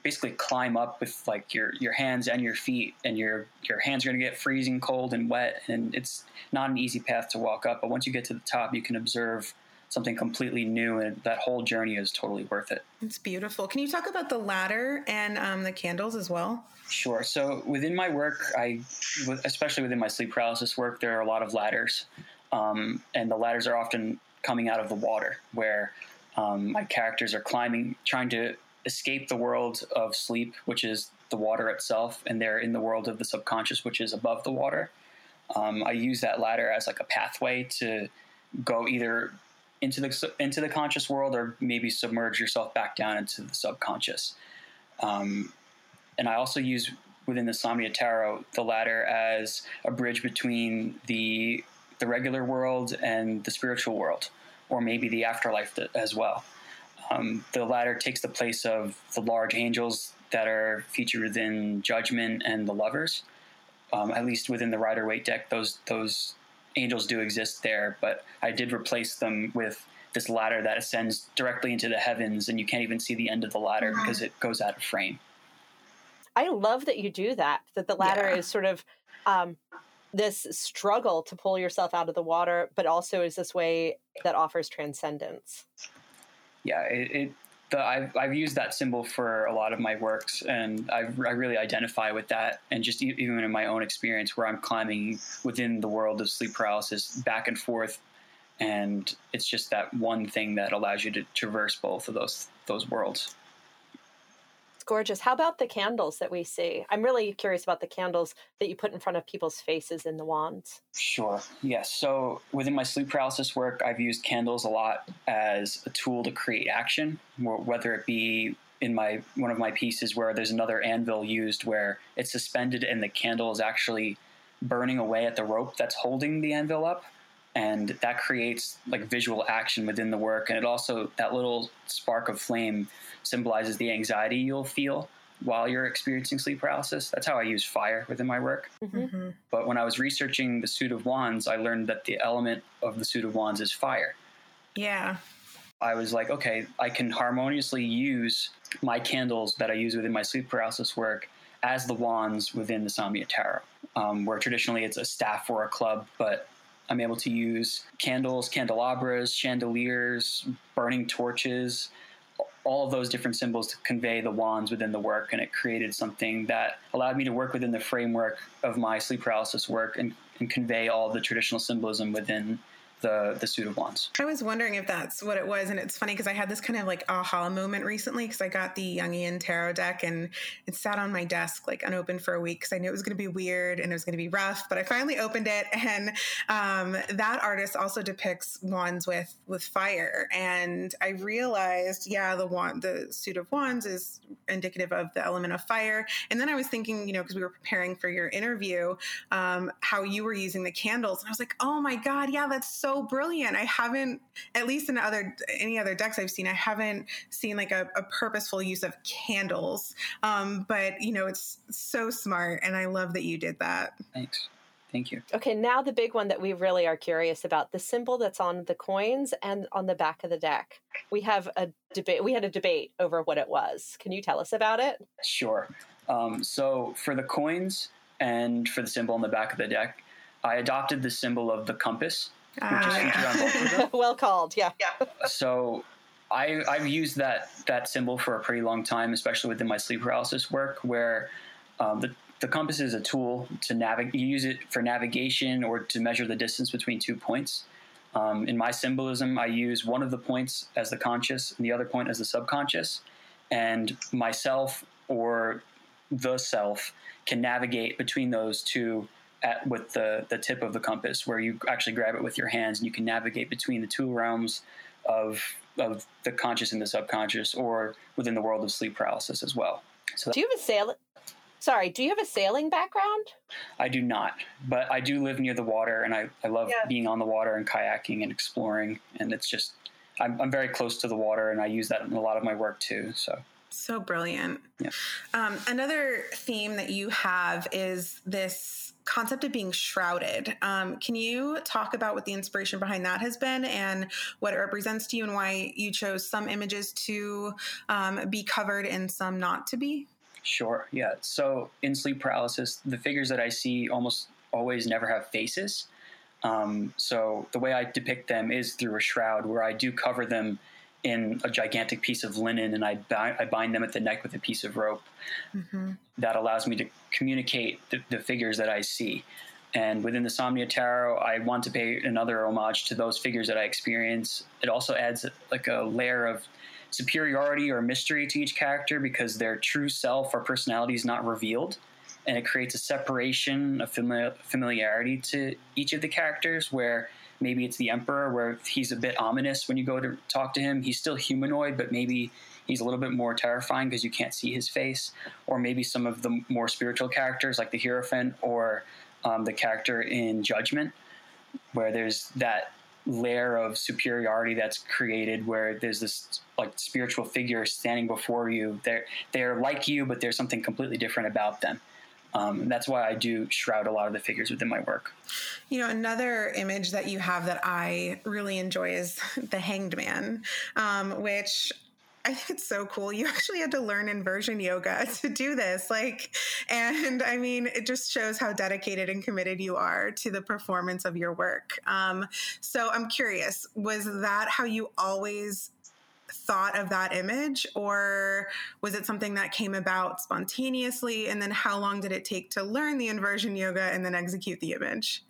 basically climb up with like your your hands and your feet and your your hands are going to get freezing cold and wet and it's not an easy path to walk up but once you get to the top you can observe something completely new and that whole journey is totally worth it. It's beautiful. Can you talk about the ladder and um, the candles as well? Sure. So within my work i especially within my sleep paralysis work there are a lot of ladders um, and the ladders are often coming out of the water where um, my characters are climbing trying to escape the world of sleep, which is the water itself, and they're in the world of the subconscious, which is above the water. Um, I use that ladder as like a pathway to go either into the into the conscious world or maybe submerge yourself back down into the subconscious. Um, and I also use within the Somnia Tarot the ladder as a bridge between the the regular world and the spiritual world, or maybe the afterlife as well. Um, the ladder takes the place of the large angels that are featured within Judgment and the Lovers. Um, at least within the Rider Waite deck, those those angels do exist there, but I did replace them with this ladder that ascends directly into the heavens, and you can't even see the end of the ladder mm-hmm. because it goes out of frame. I love that you do that. That the ladder yeah. is sort of um, this struggle to pull yourself out of the water, but also is this way that offers transcendence yeah, it, it the, I've, I've used that symbol for a lot of my works, and I've, I really identify with that. And just even in my own experience, where I'm climbing within the world of sleep paralysis back and forth, and it's just that one thing that allows you to traverse both of those those worlds gorgeous. How about the candles that we see? I'm really curious about the candles that you put in front of people's faces in the wands. Sure. Yes. So within my sleep paralysis work, I've used candles a lot as a tool to create action, whether it be in my one of my pieces where there's another anvil used where it's suspended and the candle is actually burning away at the rope that's holding the anvil up and that creates like visual action within the work and it also that little spark of flame symbolizes the anxiety you'll feel while you're experiencing sleep paralysis. That's how I use fire within my work. Mm-hmm. mm-hmm. But when I was researching the suit of wands, I learned that the element of the suit of wands is fire. Yeah. I was like, okay, I can harmoniously use my candles that I use within my sleep paralysis work as the wands within the Somnia Tarot, um, where traditionally it's a staff or a club, but I'm able to use candles, candelabras, chandeliers, burning torches, all of those different symbols to convey the wands within the work, and it created something that allowed me to work within the framework of my sleep paralysis work and, and convey all the traditional symbolism within the the suit of wands. I was wondering if that's what it was, and it's funny because I had this kind of like aha moment recently because I got the Jungian tarot deck and it sat on my desk like unopened for a week because I knew it was going to be weird and it was going to be rough, but I finally opened it, and um, that artist also depicts wands with with fire, and I realized, yeah, the wand, the suit of wands is indicative of the element of fire, and then I was thinking, you know, because we were preparing for your interview, um, how you were using the candles, and I was like, oh my god, yeah, that's so so brilliant. I haven't, at least in other any other decks I've seen, I haven't seen like a, a purposeful use of candles. Um, but you know, it's so smart, and I love that you did that. Thanks. Thank you. Okay, now the big one that we really are curious about the symbol that's on the coins and on the back of the deck. We have a debate. We had a debate over what it was. Can you tell us about it? Sure. Um, so for the coins and for the symbol on the back of the deck, I adopted the symbol of the compass, which is Ah, featured on both of them. well called. Yeah. Yeah. so I, I've used that that symbol for a pretty long time, especially within my sleep paralysis work, where um, the the compass is a tool to navigate. You use it for navigation or to measure the distance between two points. Um, in my symbolism, I use one of the points as the conscious and the other point as the subconscious, and myself or the self can navigate between those two at, with the, the tip of the compass, where you actually grab it with your hands and you can navigate between the two realms of of the conscious and the subconscious, or within the world of sleep paralysis as well. So Do you have a sail? Sorry, do you have a sailing background? I do not, but I do live near the water, and I, I love Yeah. being on the water and kayaking and exploring. And it's just I'm, I'm very close to the water, and I use that in a lot of my work too. So So brilliant. Yeah. Um, another theme that you have is this concept of being shrouded. Um, can you talk about what the inspiration behind that has been and what it represents to you and why you chose some images to um, be covered and some not to be? Sure. Yeah. So in sleep paralysis, the figures that I see almost always never have faces. Um, so the way I depict them is through a shroud, where I do cover them in a gigantic piece of linen, and I bind, I bind them at the neck with a piece of rope. Mm-hmm. That allows me to communicate the, the figures that I see. And within the Somnia Tarot, I want to pay another homage to those figures that I experience. It also adds like a layer of superiority or mystery to each character because their true self or personality is not revealed. And it creates a separation, a famili- familiarity to each of the characters where maybe it's the Emperor, where he's a bit ominous when you go to talk to him. He's still humanoid, but maybe he's a little bit more terrifying because you can't see his face. Or maybe some of the more spiritual characters like the Hierophant or um, the character in Judgment, where there's that layer of superiority that's created where there's this like spiritual figure standing before you they're they're like you but there's something completely different about them um, and that's why i do shroud a lot of the figures within my work You know, another image that you have that I really enjoy is the Hanged Man, um, which I think it's so cool. You actually had to learn inversion yoga to do this. Like, and I mean, it just shows how dedicated and committed you are to the performance of your work. Um, so I'm curious, was that how you always thought of that image or was it something that came about spontaneously? And then how long did it take to learn the inversion yoga and then execute the image?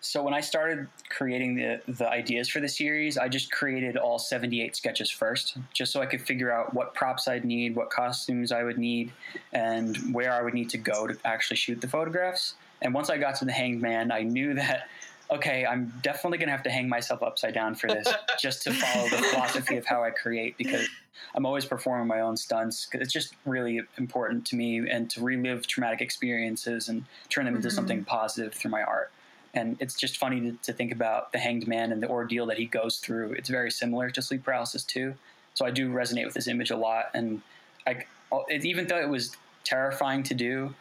So when i started creating the, the ideas for the series i just created all 78 sketches first just so i could figure out what props i'd need what costumes i would need and where i would need to go to actually shoot the photographs. And once i got to the hanged man i knew that okay, I'm definitely going to have to hang myself upside down for this just to follow the philosophy of how I create because I'm always performing my own stunts. It's just really important to me and to relive traumatic experiences and turn them into Mhm. something positive through my art. And it's just funny to, to think about the hanged man and the ordeal that he goes through. It's very similar to sleep paralysis too. So I do resonate with this image a lot. And I, it, even though it was terrifying to do,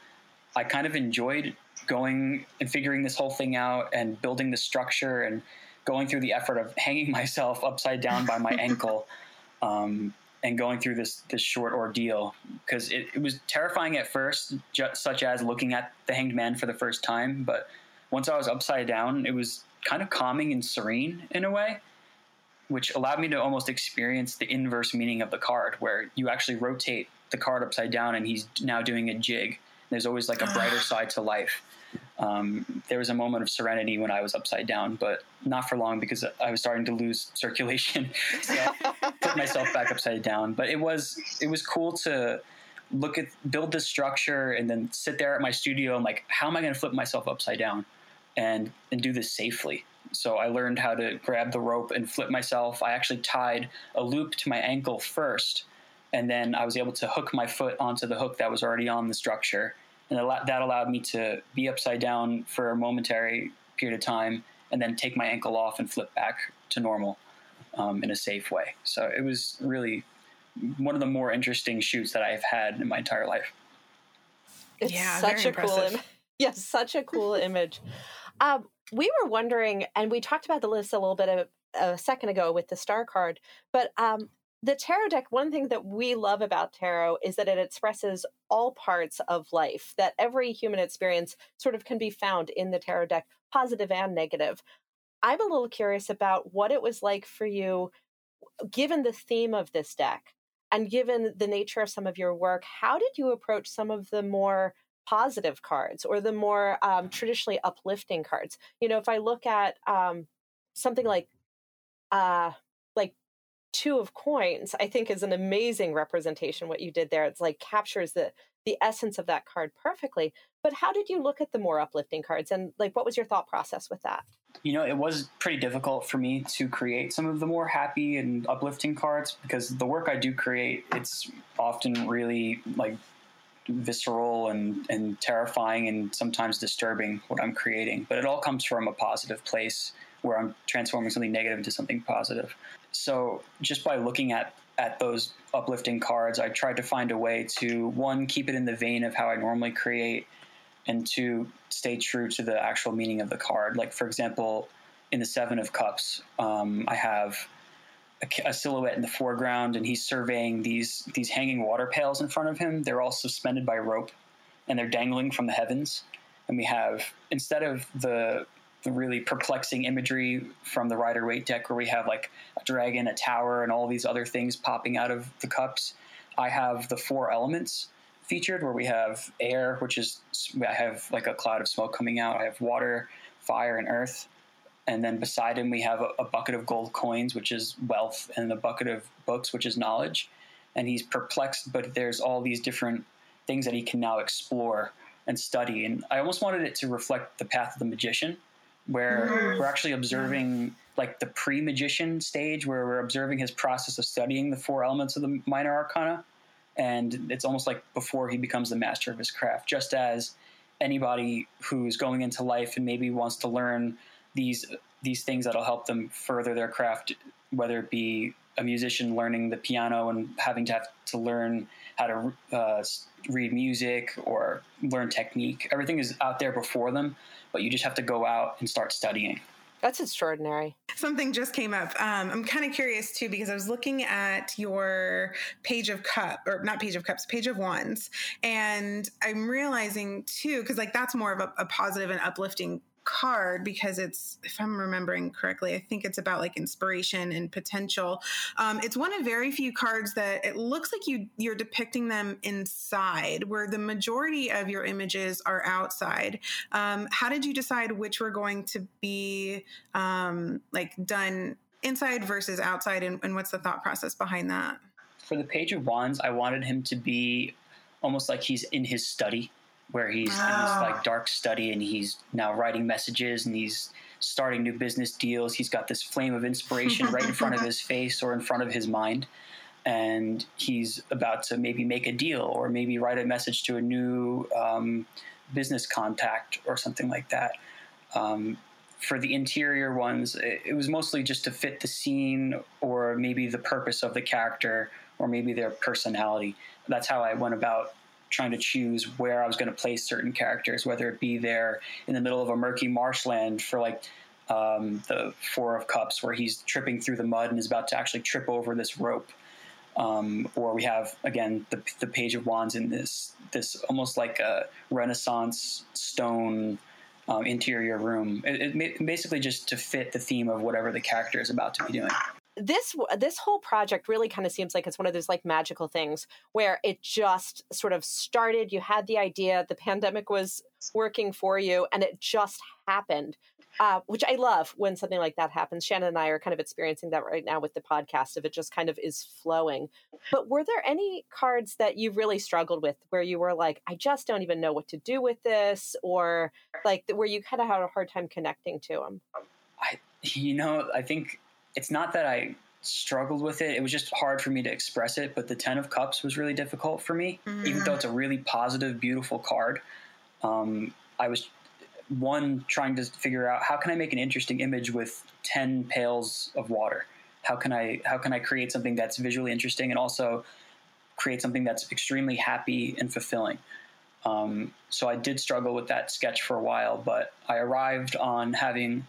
I kind of enjoyed going and figuring this whole thing out and building the structure and going through the effort of hanging myself upside down by my ankle um, and going through this this short ordeal because it, it was terrifying at first, ju- such as looking at the hanged man for the first time. But once I was upside down, it was kind of calming and serene in a way, which allowed me to almost experience the inverse meaning of the card, where you actually rotate the card upside down and he's now doing a jig. There's always like a brighter side to life. Um, there was a moment of serenity when I was upside down, but not for long because I was starting to lose circulation. so I put myself back upside down. But it was it was cool to look at build this structure and then sit there at my studio and like, how am I going to flip myself upside down and and do this safely? So I learned how to grab the rope and flip myself. I actually tied a loop to my ankle first, and then I was able to hook my foot onto the hook that was already on the structure and that allowed me to be upside down for a momentary period of time and then take my ankle off and flip back to normal um, in a safe way so it was really one of the more interesting shoots that i've had in my entire life It's Yeah, such very a cool. Im- Yes, such a cool image. Um, we were wondering, and we talked about the list a little bit of, a second ago with the star card, but um, the tarot deck, one thing that we love about tarot is that it expresses all parts of life, that every human experience sort of can be found in the tarot deck, positive and negative. I'm a little curious about what it was like for you, given the theme of this deck and given the nature of some of your work. How did you approach some of the more positive cards or the more um, traditionally uplifting cards? You know, if I look at um, something like uh, two of coins i think is an amazing representation what you did there. It's like captures the the essence of that card perfectly. But how did you look at the more uplifting cards? And like what was your thought process with that? You know it was pretty difficult for me to create some of the more happy and uplifting cards because the work i do create it's often really like visceral and, and terrifying and sometimes disturbing what i'm creating. But it all comes from a positive place where i'm transforming something negative into something positive so just by looking at at those uplifting cards, I tried to find a way to one keep it in the vein of how I normally create, and two stay true to the actual meaning of the card. Like for example, in the Seven of Cups, um, I have a, a, silhouette in the foreground, and he's surveying these these hanging water pails in front of him. They're all suspended by rope, and they're dangling from the heavens. And we have instead of the really perplexing imagery from the Rider Waite deck, where we have like a dragon, a tower, and all these other things popping out of the cups. I have the four elements featured, where we have air, which is I have like a cloud of smoke coming out. I have water, fire, and earth. And then beside him, we have a, a bucket of gold coins, which is wealth, and a bucket of books, which is knowledge. And he's perplexed, but there's all these different things that he can now explore and study. And I almost wanted it to reflect the path of the magician, where mm. we're actually observing like the pre-magician stage where we're observing his process of studying the four elements of the minor arcana and it's almost like before he becomes the master of his craft just as anybody who's going into life and maybe wants to learn these these things that'll help them further their craft whether it be a musician learning the piano and having to have to learn how to uh, read music or learn technique everything is out there before them but you just have to go out and start studying. That's extraordinary. Something just came up. Um, I'm kind of curious too because I was looking at your page of cup or not page of cups, page of wands, and I'm realizing too because like that's more of a, a positive and uplifting card because it's, if I'm remembering correctly, I think it's about like inspiration and potential. Um, it's one of very few cards that it looks like you you're depicting them inside, where the majority of your images are outside. Um, how did you decide which were going to be um, like done inside versus outside, and, and what's the thought process behind that? For the Page of Wands, I wanted him to be almost like he's in his study where he's in this like dark study and he's now writing messages and he's starting new business deals. He's got this flame of inspiration right in front of his face or in front of his mind. And he's about to maybe make a deal or maybe write a message to a new um, business contact or something like that. Um, for the interior ones, it, it was mostly just to fit the scene or maybe the purpose of the character or maybe their personality. That's how I went about trying to choose where I was going to place certain characters, whether it be there in the middle of a murky marshland for like um, the Four of Cups, where he's tripping through the mud and is about to actually trip over this rope. Um, or we have again the, the Page of Wands in this this almost like a Renaissance stone um, interior room. It, it, basically just to fit the theme of whatever the character is about to be doing this this whole project really kind of seems like it's one of those like magical things where it just sort of started you had the idea the pandemic was working for you and it just happened uh, which i love when something like that happens. Shannon and i are kind of experiencing that right now with the podcast if it just kind of is flowing. But were there any cards that you really struggled with where you were like i just don't even know what to do with this or like where you kind of had a hard time connecting to them i you know i think it's not that I struggled with it. It was just hard for me to express it. But the Ten of Cups was really difficult for me, mm-hmm. even though it's a really positive, beautiful card. Um, I was one trying to figure out how can I make an interesting image with ten pails of water. How can I how can I create something that's visually interesting and also create something that's extremely happy and fulfilling. Um, so I did struggle with that sketch for a while, but I arrived on having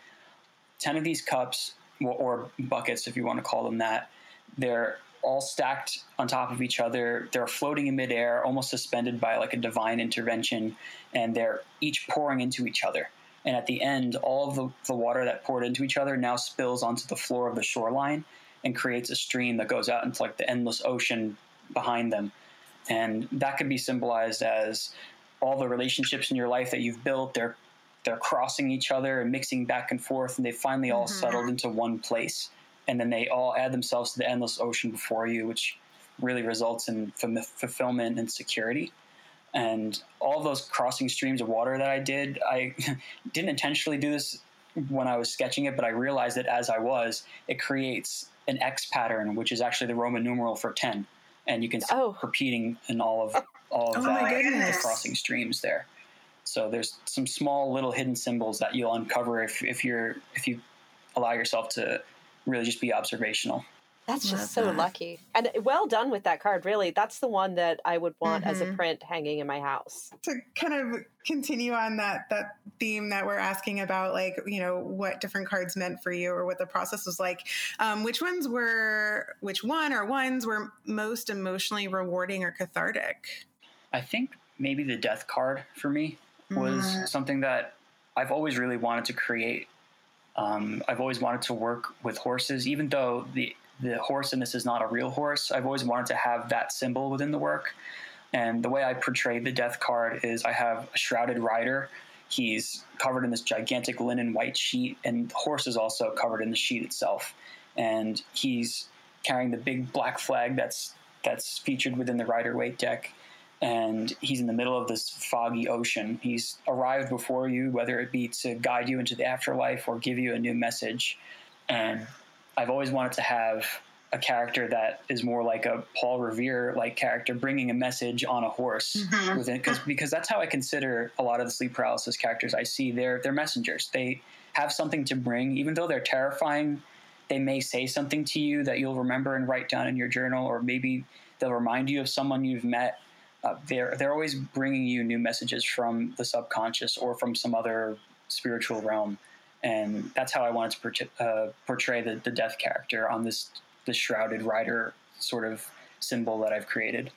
10 of these cups, or buckets, if you want to call them that. They're all stacked on top of each other. They're floating in midair, almost suspended by like a divine intervention, and they're each pouring into each other. And at the end, all of the, the water that poured into each other now spills onto the floor of the shoreline and creates a stream that goes out into like the endless ocean behind them. And that could be symbolized as all the relationships in your life that you've built, they're they're crossing each other and mixing back and forth, and they finally all mm-hmm. settled into one place. And then they all add themselves to the endless ocean before you, which really results in f- fulfillment and security. And all those crossing streams of water that I did, I didn't intentionally do this when I was sketching it, but I realized that as I was, it creates an X pattern, which is actually the Roman numeral for 10. And you can see oh. repeating in all of all of oh uh, the crossing streams there. So there's some small little hidden symbols that you'll uncover if, if you're if you allow yourself to really just be observational. That's Love just so that. lucky. And well done with that card, really. That's the one that I would want mm-hmm. as a mm-hmm. print hanging in my house. To kind of continue on that that theme that we're asking about, like, you know, what different cards meant for you or what the process was like. Um, which ones were which one or ones were most emotionally rewarding or cathartic? I think maybe the death card for me was mm-hmm. something that I've always really wanted to create. Um, I've always wanted to work with horses, even though the the horse in this is not a real horse. I've always wanted to have that symbol within the work. And the way I portray the death card is I have a shrouded rider. He's covered in this gigantic linen white sheet, and the horse is also covered in the sheet itself. And he's carrying the big black flag that's that's featured within the rider waite deck. And he's in the middle of this foggy ocean. He's arrived before you, whether it be to guide you into the afterlife or give you a new message. And I've always wanted to have a character that is more like a Paul Revere like character, bringing a message on a horse mm-hmm. within because because that's how I consider a lot of the sleep paralysis characters I see. They're they're messengers. They have something to bring, even though they're terrifying. They may say something to you that you'll remember and write down in your journal, or maybe they'll remind you of someone you've met. Uh, they're they're always bringing you new messages from the subconscious or from some other spiritual realm and that's how I wanted to portray, uh, portray the, the death character on this the shrouded rider sort of symbol that I've created.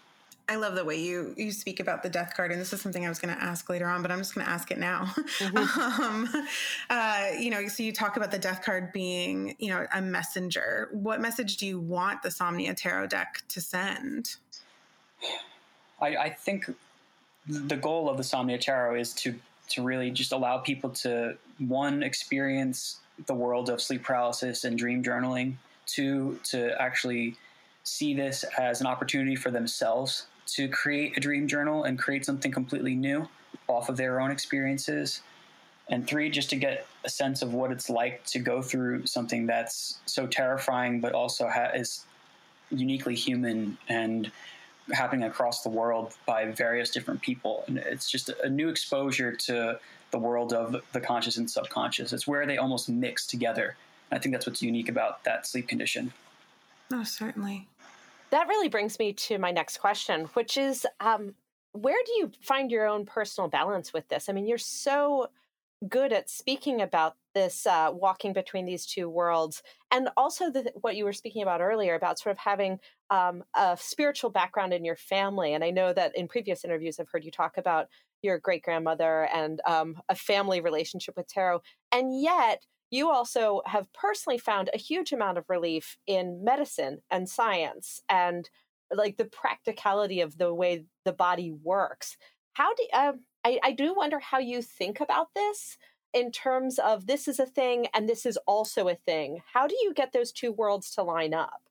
I love the way you you speak about the death card, and this is something I was going to ask later on, but I'm just going to ask it now. Mm-hmm. um, uh, you know, so you talk about the death card being, you know, a messenger. What message do you want the Somnia Tarot deck to send? I, I think the goal of the Somnia Tarot is to to really just allow people to one experience the world of sleep paralysis and dream journaling two to actually see this as an opportunity for themselves to create a dream journal and create something completely new off of their own experiences and three just to get a sense of what it's like to go through something that's so terrifying but also ha- is uniquely human and happening across the world by various different people. And it's just a new exposure to the world of the conscious and subconscious. It's where they almost mix together. And I think that's what's unique about that sleep condition. Oh, certainly. That really brings me to my next question, which is um, where do you find your own personal balance with this? I mean, you're so good at speaking about this uh, walking between these two worlds and also the, what you were speaking about earlier about sort of having um, a spiritual background in your family and i know that in previous interviews i've heard you talk about your great grandmother and um, a family relationship with tarot and yet you also have personally found a huge amount of relief in medicine and science and like the practicality of the way the body works. How do uh, I, I do wonder how you think about this in terms of this is a thing and this is also a thing. How do you get those two worlds to line up?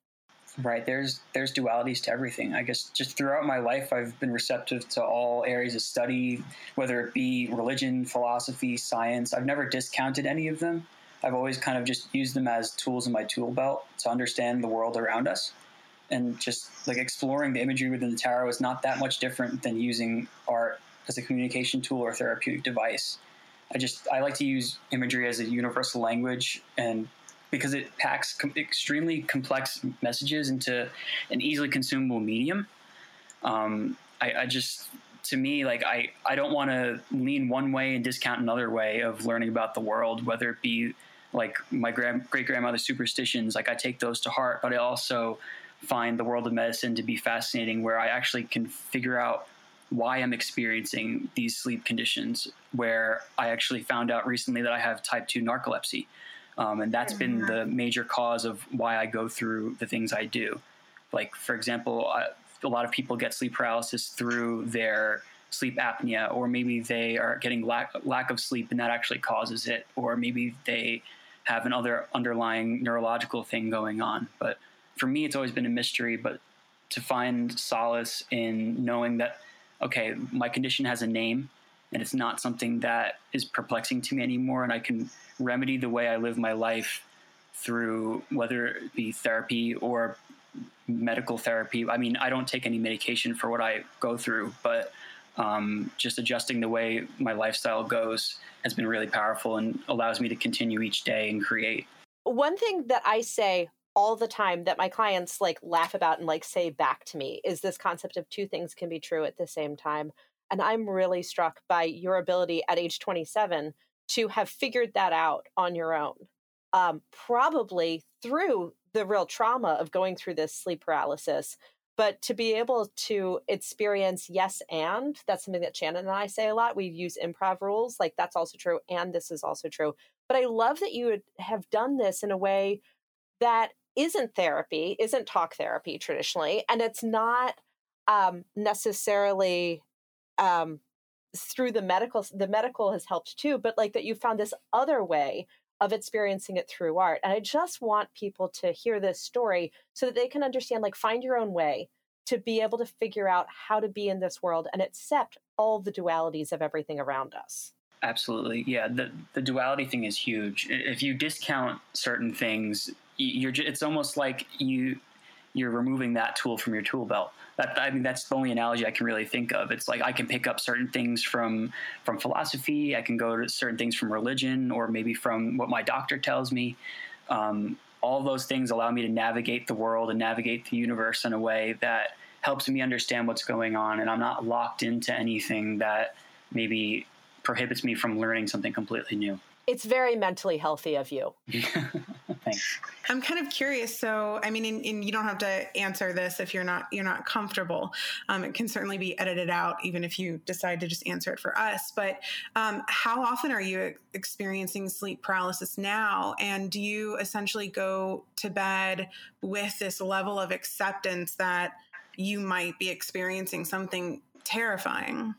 Right. There's there's dualities to everything. I guess just throughout my life I've been receptive to all areas of study, whether it be religion, philosophy, science. I've never discounted any of them. I've always kind of just used them as tools in my tool belt to understand the world around us. And just like exploring the imagery within the tarot is not that much different than using art as a communication tool or therapeutic device. I just I like to use imagery as a universal language and because it packs com- extremely complex messages into an easily consumable medium. Um, I, I, just to me, like I, I don't want to lean one way and discount another way of learning about the world, whether it be like my great grandmother's superstitions. Like I take those to heart, but I also find the world of medicine to be fascinating, where I actually can figure out why I'm experiencing these sleep conditions. Where I actually found out recently that I have type two narcolepsy, um, and that's mm-hmm. been the major cause of why I go through the things I do. Like for example, I, a lot of people get sleep paralysis through their sleep apnea, or maybe they are getting lack, lack of sleep and that actually causes it, or maybe they have another underlying neurological thing going on. But for me, it's always been a mystery. But to find solace in knowing that, okay, my condition has a name and it's not something that is perplexing to me anymore, and I can remedy the way I live my life through whether it be therapy or medical therapy. I mean, I don't take any medication for what I go through, but um, just adjusting the way my lifestyle goes has been really powerful and allows me to continue each day and create. One thing that I say all the time that my clients like laugh about and like say back to me is this concept of two things can be true at the same time. And I'm really struck by your ability at age 27 to have figured that out on your own. Um, probably through the real trauma of going through this sleep paralysis but to be able to experience yes and that's something that shannon and i say a lot we use improv rules like that's also true and this is also true but i love that you have done this in a way that isn't therapy isn't talk therapy traditionally and it's not um, necessarily um, through the medical the medical has helped too but like that you found this other way of experiencing it through art. And I just want people to hear this story so that they can understand like find your own way to be able to figure out how to be in this world and accept all the dualities of everything around us. Absolutely. Yeah, the the duality thing is huge. If you discount certain things, you're it's almost like you you're removing that tool from your tool belt. That I mean, that's the only analogy I can really think of. It's like I can pick up certain things from from philosophy. I can go to certain things from religion, or maybe from what my doctor tells me. Um, all those things allow me to navigate the world and navigate the universe in a way that helps me understand what's going on, and I'm not locked into anything that maybe prohibits me from learning something completely new it's very mentally healthy of you. Thanks. I'm kind of curious. So, I mean, and, and, you don't have to answer this if you're not you're not comfortable. Um, it can certainly be edited out, even if you decide to just answer it for us. But um, how often are you experiencing sleep paralysis now? And do you essentially go to bed with this level of acceptance that you might be experiencing something terrifying?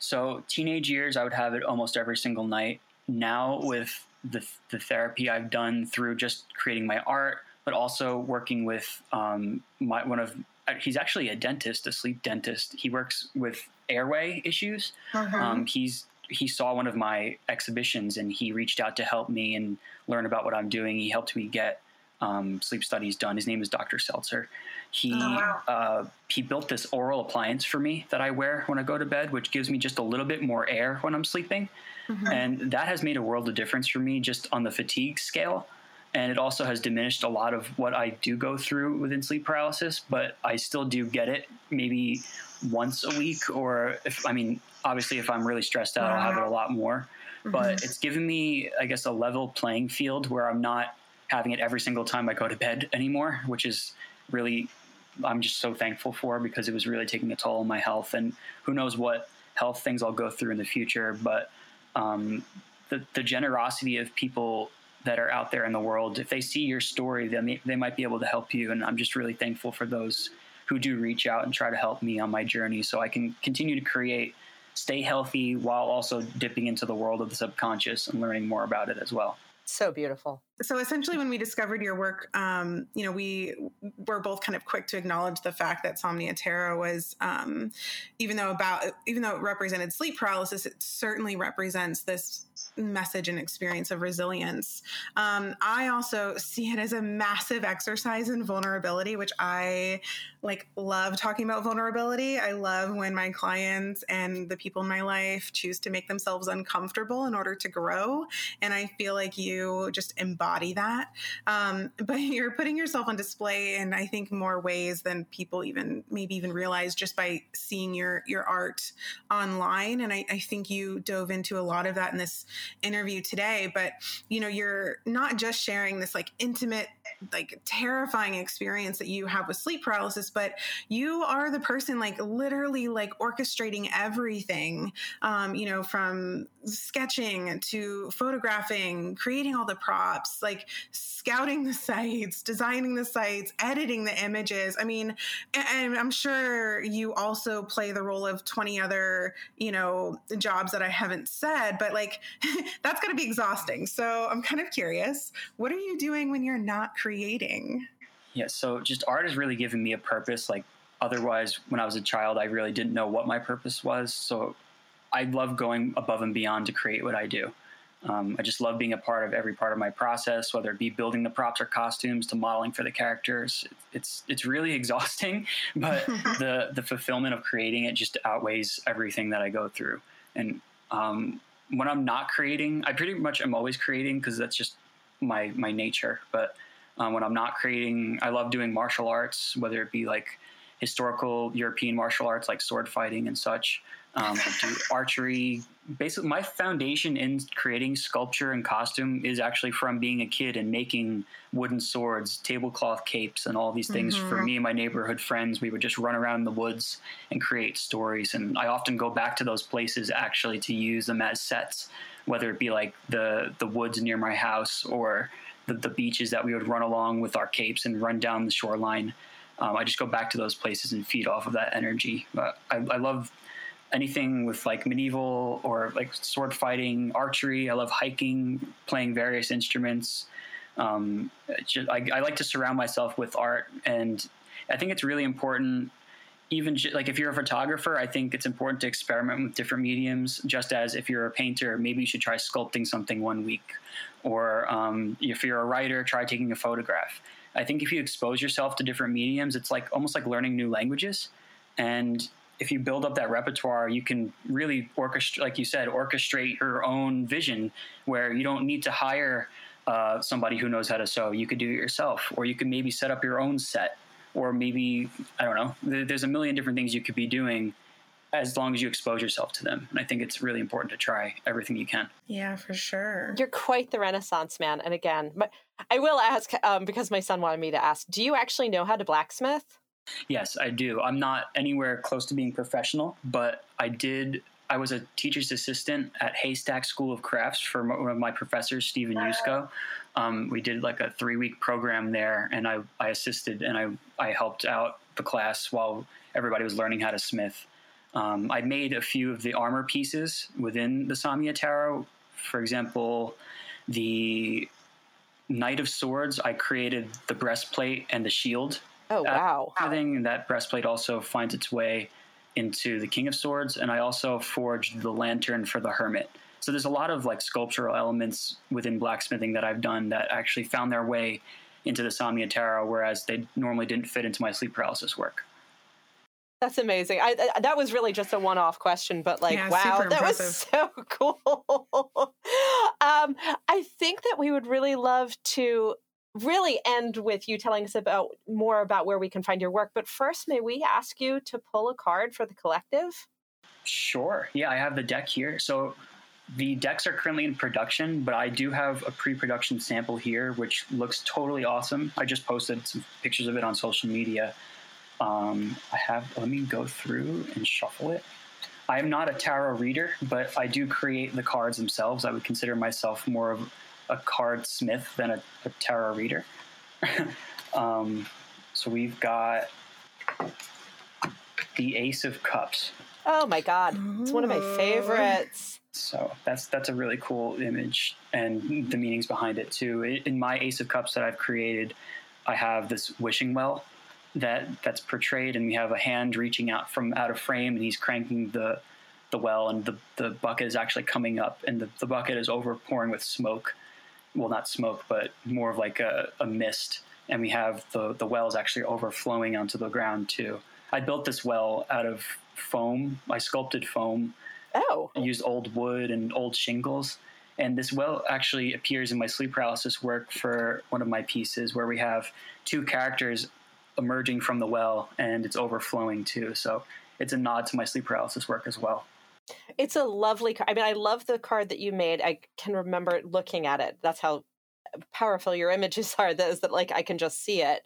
So, teenage years, I would have it almost every single night now with the, the therapy I've done through just creating my art, but also working with um, my, one of uh, he's actually a dentist, a sleep dentist. He works with airway issues. Uh-huh. Um, he's he saw one of my exhibitions and he reached out to help me and learn about what I'm doing. He helped me get um, sleep studies done. His name is Dr. Seltzer. He oh, wow. uh, he built this oral appliance for me that I wear when I go to bed, which gives me just a little bit more air when I'm sleeping. Mm-hmm. And that has made a world of difference for me just on the fatigue scale. And it also has diminished a lot of what I do go through within sleep paralysis, but I still do get it maybe once a week. Or if, I mean, obviously, if I'm really stressed out, wow. I'll have it a lot more. Mm-hmm. But it's given me, I guess, a level playing field where I'm not having it every single time I go to bed anymore, which is really, I'm just so thankful for because it was really taking a toll on my health. And who knows what health things I'll go through in the future. But um, the, the generosity of people that are out there in the world, if they see your story, then they might be able to help you. And I'm just really thankful for those who do reach out and try to help me on my journey so I can continue to create, stay healthy while also dipping into the world of the subconscious and learning more about it as well. So beautiful. So essentially, when we discovered your work, um, you know, we were both kind of quick to acknowledge the fact that Somnia Tarot was, um, even though about, even though it represented sleep paralysis, it certainly represents this message and experience of resilience. Um, I also see it as a massive exercise in vulnerability, which I like love talking about vulnerability. I love when my clients and the people in my life choose to make themselves uncomfortable in order to grow. And I feel like you just embody that. Um, but you're putting yourself on display in, I think, more ways than people even maybe even realize just by seeing your your art online. And I, I think you dove into a lot of that in this interview today. But you know, you're not just sharing this like intimate, like terrifying experience that you have with sleep paralysis, but you are the person like literally like orchestrating everything, um, you know, from sketching to photographing, creating all the props, like scouting the sites, designing the sites, editing the images. I mean, and I'm sure you also play the role of 20 other, you know, jobs that I haven't said, but like that's going to be exhausting. So I'm kind of curious, what are you doing when you're not creating? Yeah, so just art has really given me a purpose. Like otherwise, when I was a child, I really didn't know what my purpose was. So I love going above and beyond to create what I do. Um, I just love being a part of every part of my process, whether it be building the props or costumes to modeling for the characters. It's it's really exhausting, but the the fulfillment of creating it just outweighs everything that I go through. And um, when I'm not creating, I pretty much am always creating because that's just my my nature. But um, when I'm not creating, I love doing martial arts, whether it be like historical European martial arts like sword fighting and such. Um, do archery. Basically, my foundation in creating sculpture and costume is actually from being a kid and making wooden swords, tablecloth capes, and all these things mm-hmm. for me and my neighborhood friends. We would just run around in the woods and create stories. And I often go back to those places actually to use them as sets, whether it be like the the woods near my house or the, the beaches that we would run along with our capes and run down the shoreline. Um, I just go back to those places and feed off of that energy. But I, I love anything with like medieval or like sword fighting, archery. I love hiking, playing various instruments. Um, just, I, I, like to surround myself with art, and I think it's really important. Even like if you're a photographer, I think it's important to experiment with different mediums. Just as if you're a painter, maybe you should try sculpting something one week, or um, if you're a writer, try taking a photograph. I think if you expose yourself to different mediums, it's like almost like learning new languages. And if you build up that repertoire, you can really orchestrate, like you said, orchestrate your own vision where you don't need to hire uh, somebody who knows how to sew. You could do it yourself, or you could maybe set up your own set, or maybe, I don't know, there's a million different things you could be doing as long as you expose yourself to them. And I think it's really important to try everything you can. Yeah, for sure. You're quite the Renaissance man. And again, but I will ask um, because my son wanted me to ask do you actually know how to blacksmith? Yes, I do. I'm not anywhere close to being professional, but I did. I was a teacher's assistant at Haystack School of Crafts for one of my professors, Stephen Yusko. Um, we did like a three week program there, and I, I assisted and I, I helped out the class while everybody was learning how to smith. Um, I made a few of the armor pieces within the Somnia Tarot. For example, the Knight of Swords, I created the breastplate and the shield Oh wow! Everything that breastplate also finds its way into the King of Swords, and I also forged the lantern for the Hermit. So there's a lot of like sculptural elements within blacksmithing that I've done that actually found their way into the Somnia Tarot, whereas they normally didn't fit into my sleep paralysis work. That's amazing. I, I, that was really just a one-off question, but like, yeah, wow, that was so cool. um, I think that we would really love to really end with you telling us about more about where we can find your work. But first, may we ask you to pull a card for the collective? Sure. Yeah, I have the deck here. So the decks are currently in production, but I do have a pre-production sample here, which looks totally awesome. I just posted some pictures of it on social media. Um, I have. Let me go through and shuffle it. I am not a tarot reader, but I do create the cards themselves. I would consider myself more of a card smith than a, a tarot reader. um, so we've got the Ace of Cups. Oh my God, it's one of my favorites. So that's that's a really cool image, and the meanings behind it too. In my Ace of Cups that I've created, I have this wishing well that that's portrayed, and we have a hand reaching out from out of frame, and he's cranking the the well, and the the bucket is actually coming up, and the, the bucket is over pouring with smoke well, not smoke, but more of like a, a mist and we have the the wells actually overflowing onto the ground too. I built this well out of foam. I sculpted foam. Oh. I used old wood and old shingles. And this well actually appears in my sleep paralysis work for one of my pieces where we have two characters emerging from the well and it's overflowing too. So it's a nod to my sleep paralysis work as well. It's a lovely card. I mean, I love the card that you made. I can remember looking at it. That's how powerful your images are. That is that like I can just see it.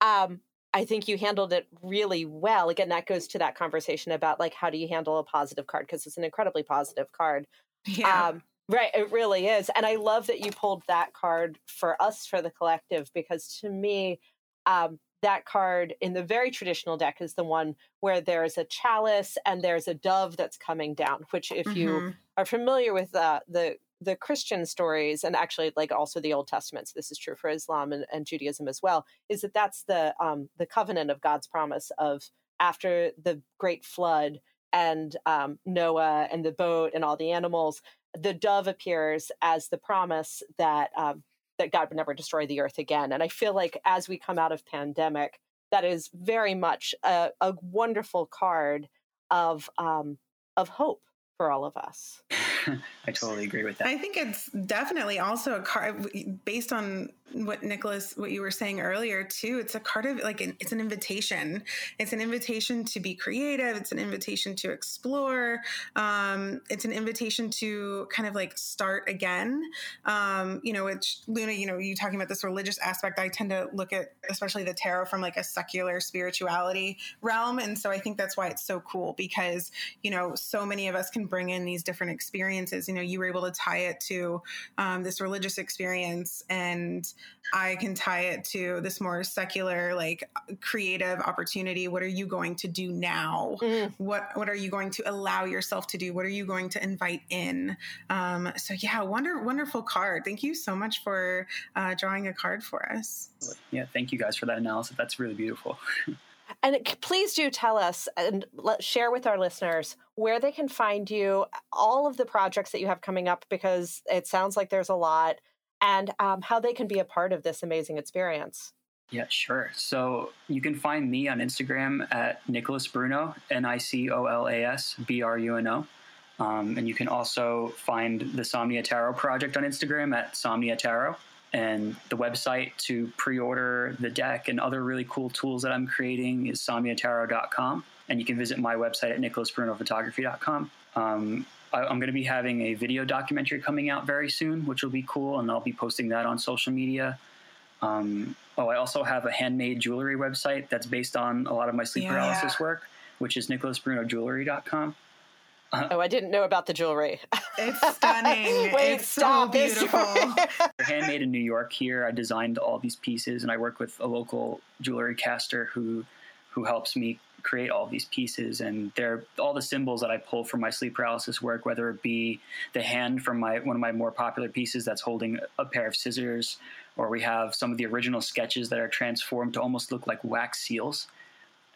Um, I think you handled it really well. Again, that goes to that conversation about like how do you handle a positive card because it's an incredibly positive card. Yeah. Um, right, it really is, and I love that you pulled that card for us for the collective because to me, um, that card in the very traditional deck is the one where there's a chalice and there's a dove that's coming down. Which, if you Mhm. are familiar with uh, the the Christian stories and actually like also the Old Testament, so this is true for Islam and, and Judaism as well, is that that's the um, the covenant of God's promise of after the great flood and um, Noah and the boat and all the animals, the dove appears as the promise that um, that God would never destroy the earth again. And I feel like as we come out of pandemic, that is very much a, a wonderful card of um, of hope for all of us. I totally agree with that. I think it's definitely also a card based on what Nicolas, what you were saying earlier too. It's a card of like an, it's an invitation. It's an invitation to be creative. It's an invitation to explore. Um, it's an invitation to kind of like start again. Um, you know, which Luna, you know, you talking about this religious aspect. I tend to look at especially the tarot from like a secular spirituality realm, and so I think that's why it's so cool because you know so many of us can bring in these different experiences. You know, you were able to tie it to um, this religious experience and I can tie it to this more secular, like creative opportunity. What are you going to do now? Mm. What What are you going to allow yourself to do? What are you going to invite in? Um, so yeah, wonder wonderful card. Thank you so much for uh, drawing a card for us. Yeah, thank you guys for that analysis. That's really beautiful. And please do tell us and share with our listeners where they can find you, all of the projects that you have coming up, because it sounds like there's a lot, and um, how they can be a part of this amazing experience. Yeah, sure. So you can find me on Instagram at Nicolas Bruno, N I C O L A S B R U N O. Um, and you can also find the Somnia Tarot project on Instagram at Somnia Tarot. And the website to pre order the deck and other really cool tools that I'm creating is somniatarot.com. And you can visit my website at nicolasbrunophotography.com. Um, I, I'm going to be having a video documentary coming out very soon, which will be cool. And I'll be posting that on social media. Um, oh, I also have a handmade jewelry website that's based on a lot of my sleep Yeah. paralysis work, which is nicolasbrunojewelry.com. Oh, I didn't know about the jewelry. It's stunning. Wait, it's stop. so beautiful. They're handmade in New York here. I designed all these pieces, and I work with a local jewelry caster who who helps me create all these pieces. And they're all the symbols that I pull from my sleep paralysis work, whether it be the hand from my one of my more popular pieces that's holding a pair of scissors, or we have some of the original sketches that are transformed to almost look like wax seals.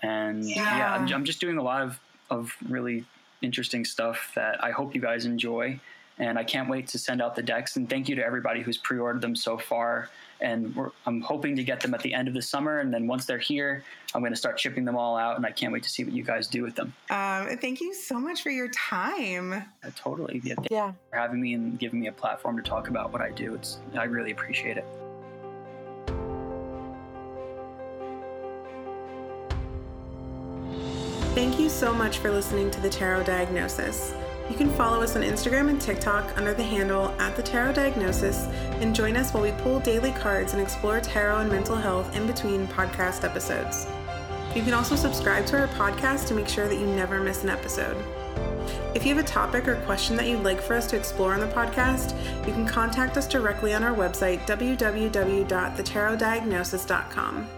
And yeah, Yeah. I'm, I'm just doing a lot of of really interesting stuff that I hope you guys enjoy. And I can't wait to send out the decks. And thank you to everybody who's pre ordered them so far. And we're, I'm hoping to get them at the end of the summer. And then once they're here, I'm going to start shipping them all out. And I can't wait to see what you guys do with them. Um, thank you so much for your time. Uh, totally. Yeah, thank yeah. you for having me and giving me a platform to talk about what I do. It's I really appreciate it. Thank you so much for listening to the Tarot Diagnosis. You can follow us on Instagram and TikTok under the handle at the Tarot Diagnosis and join us while we pull daily cards and explore tarot and mental health in between podcast episodes. You can also subscribe to our podcast to make sure that you never miss an episode. If you have a topic or question that you'd like for us to explore on the podcast, you can contact us directly on our website, www.thetarotdiagnosis.com.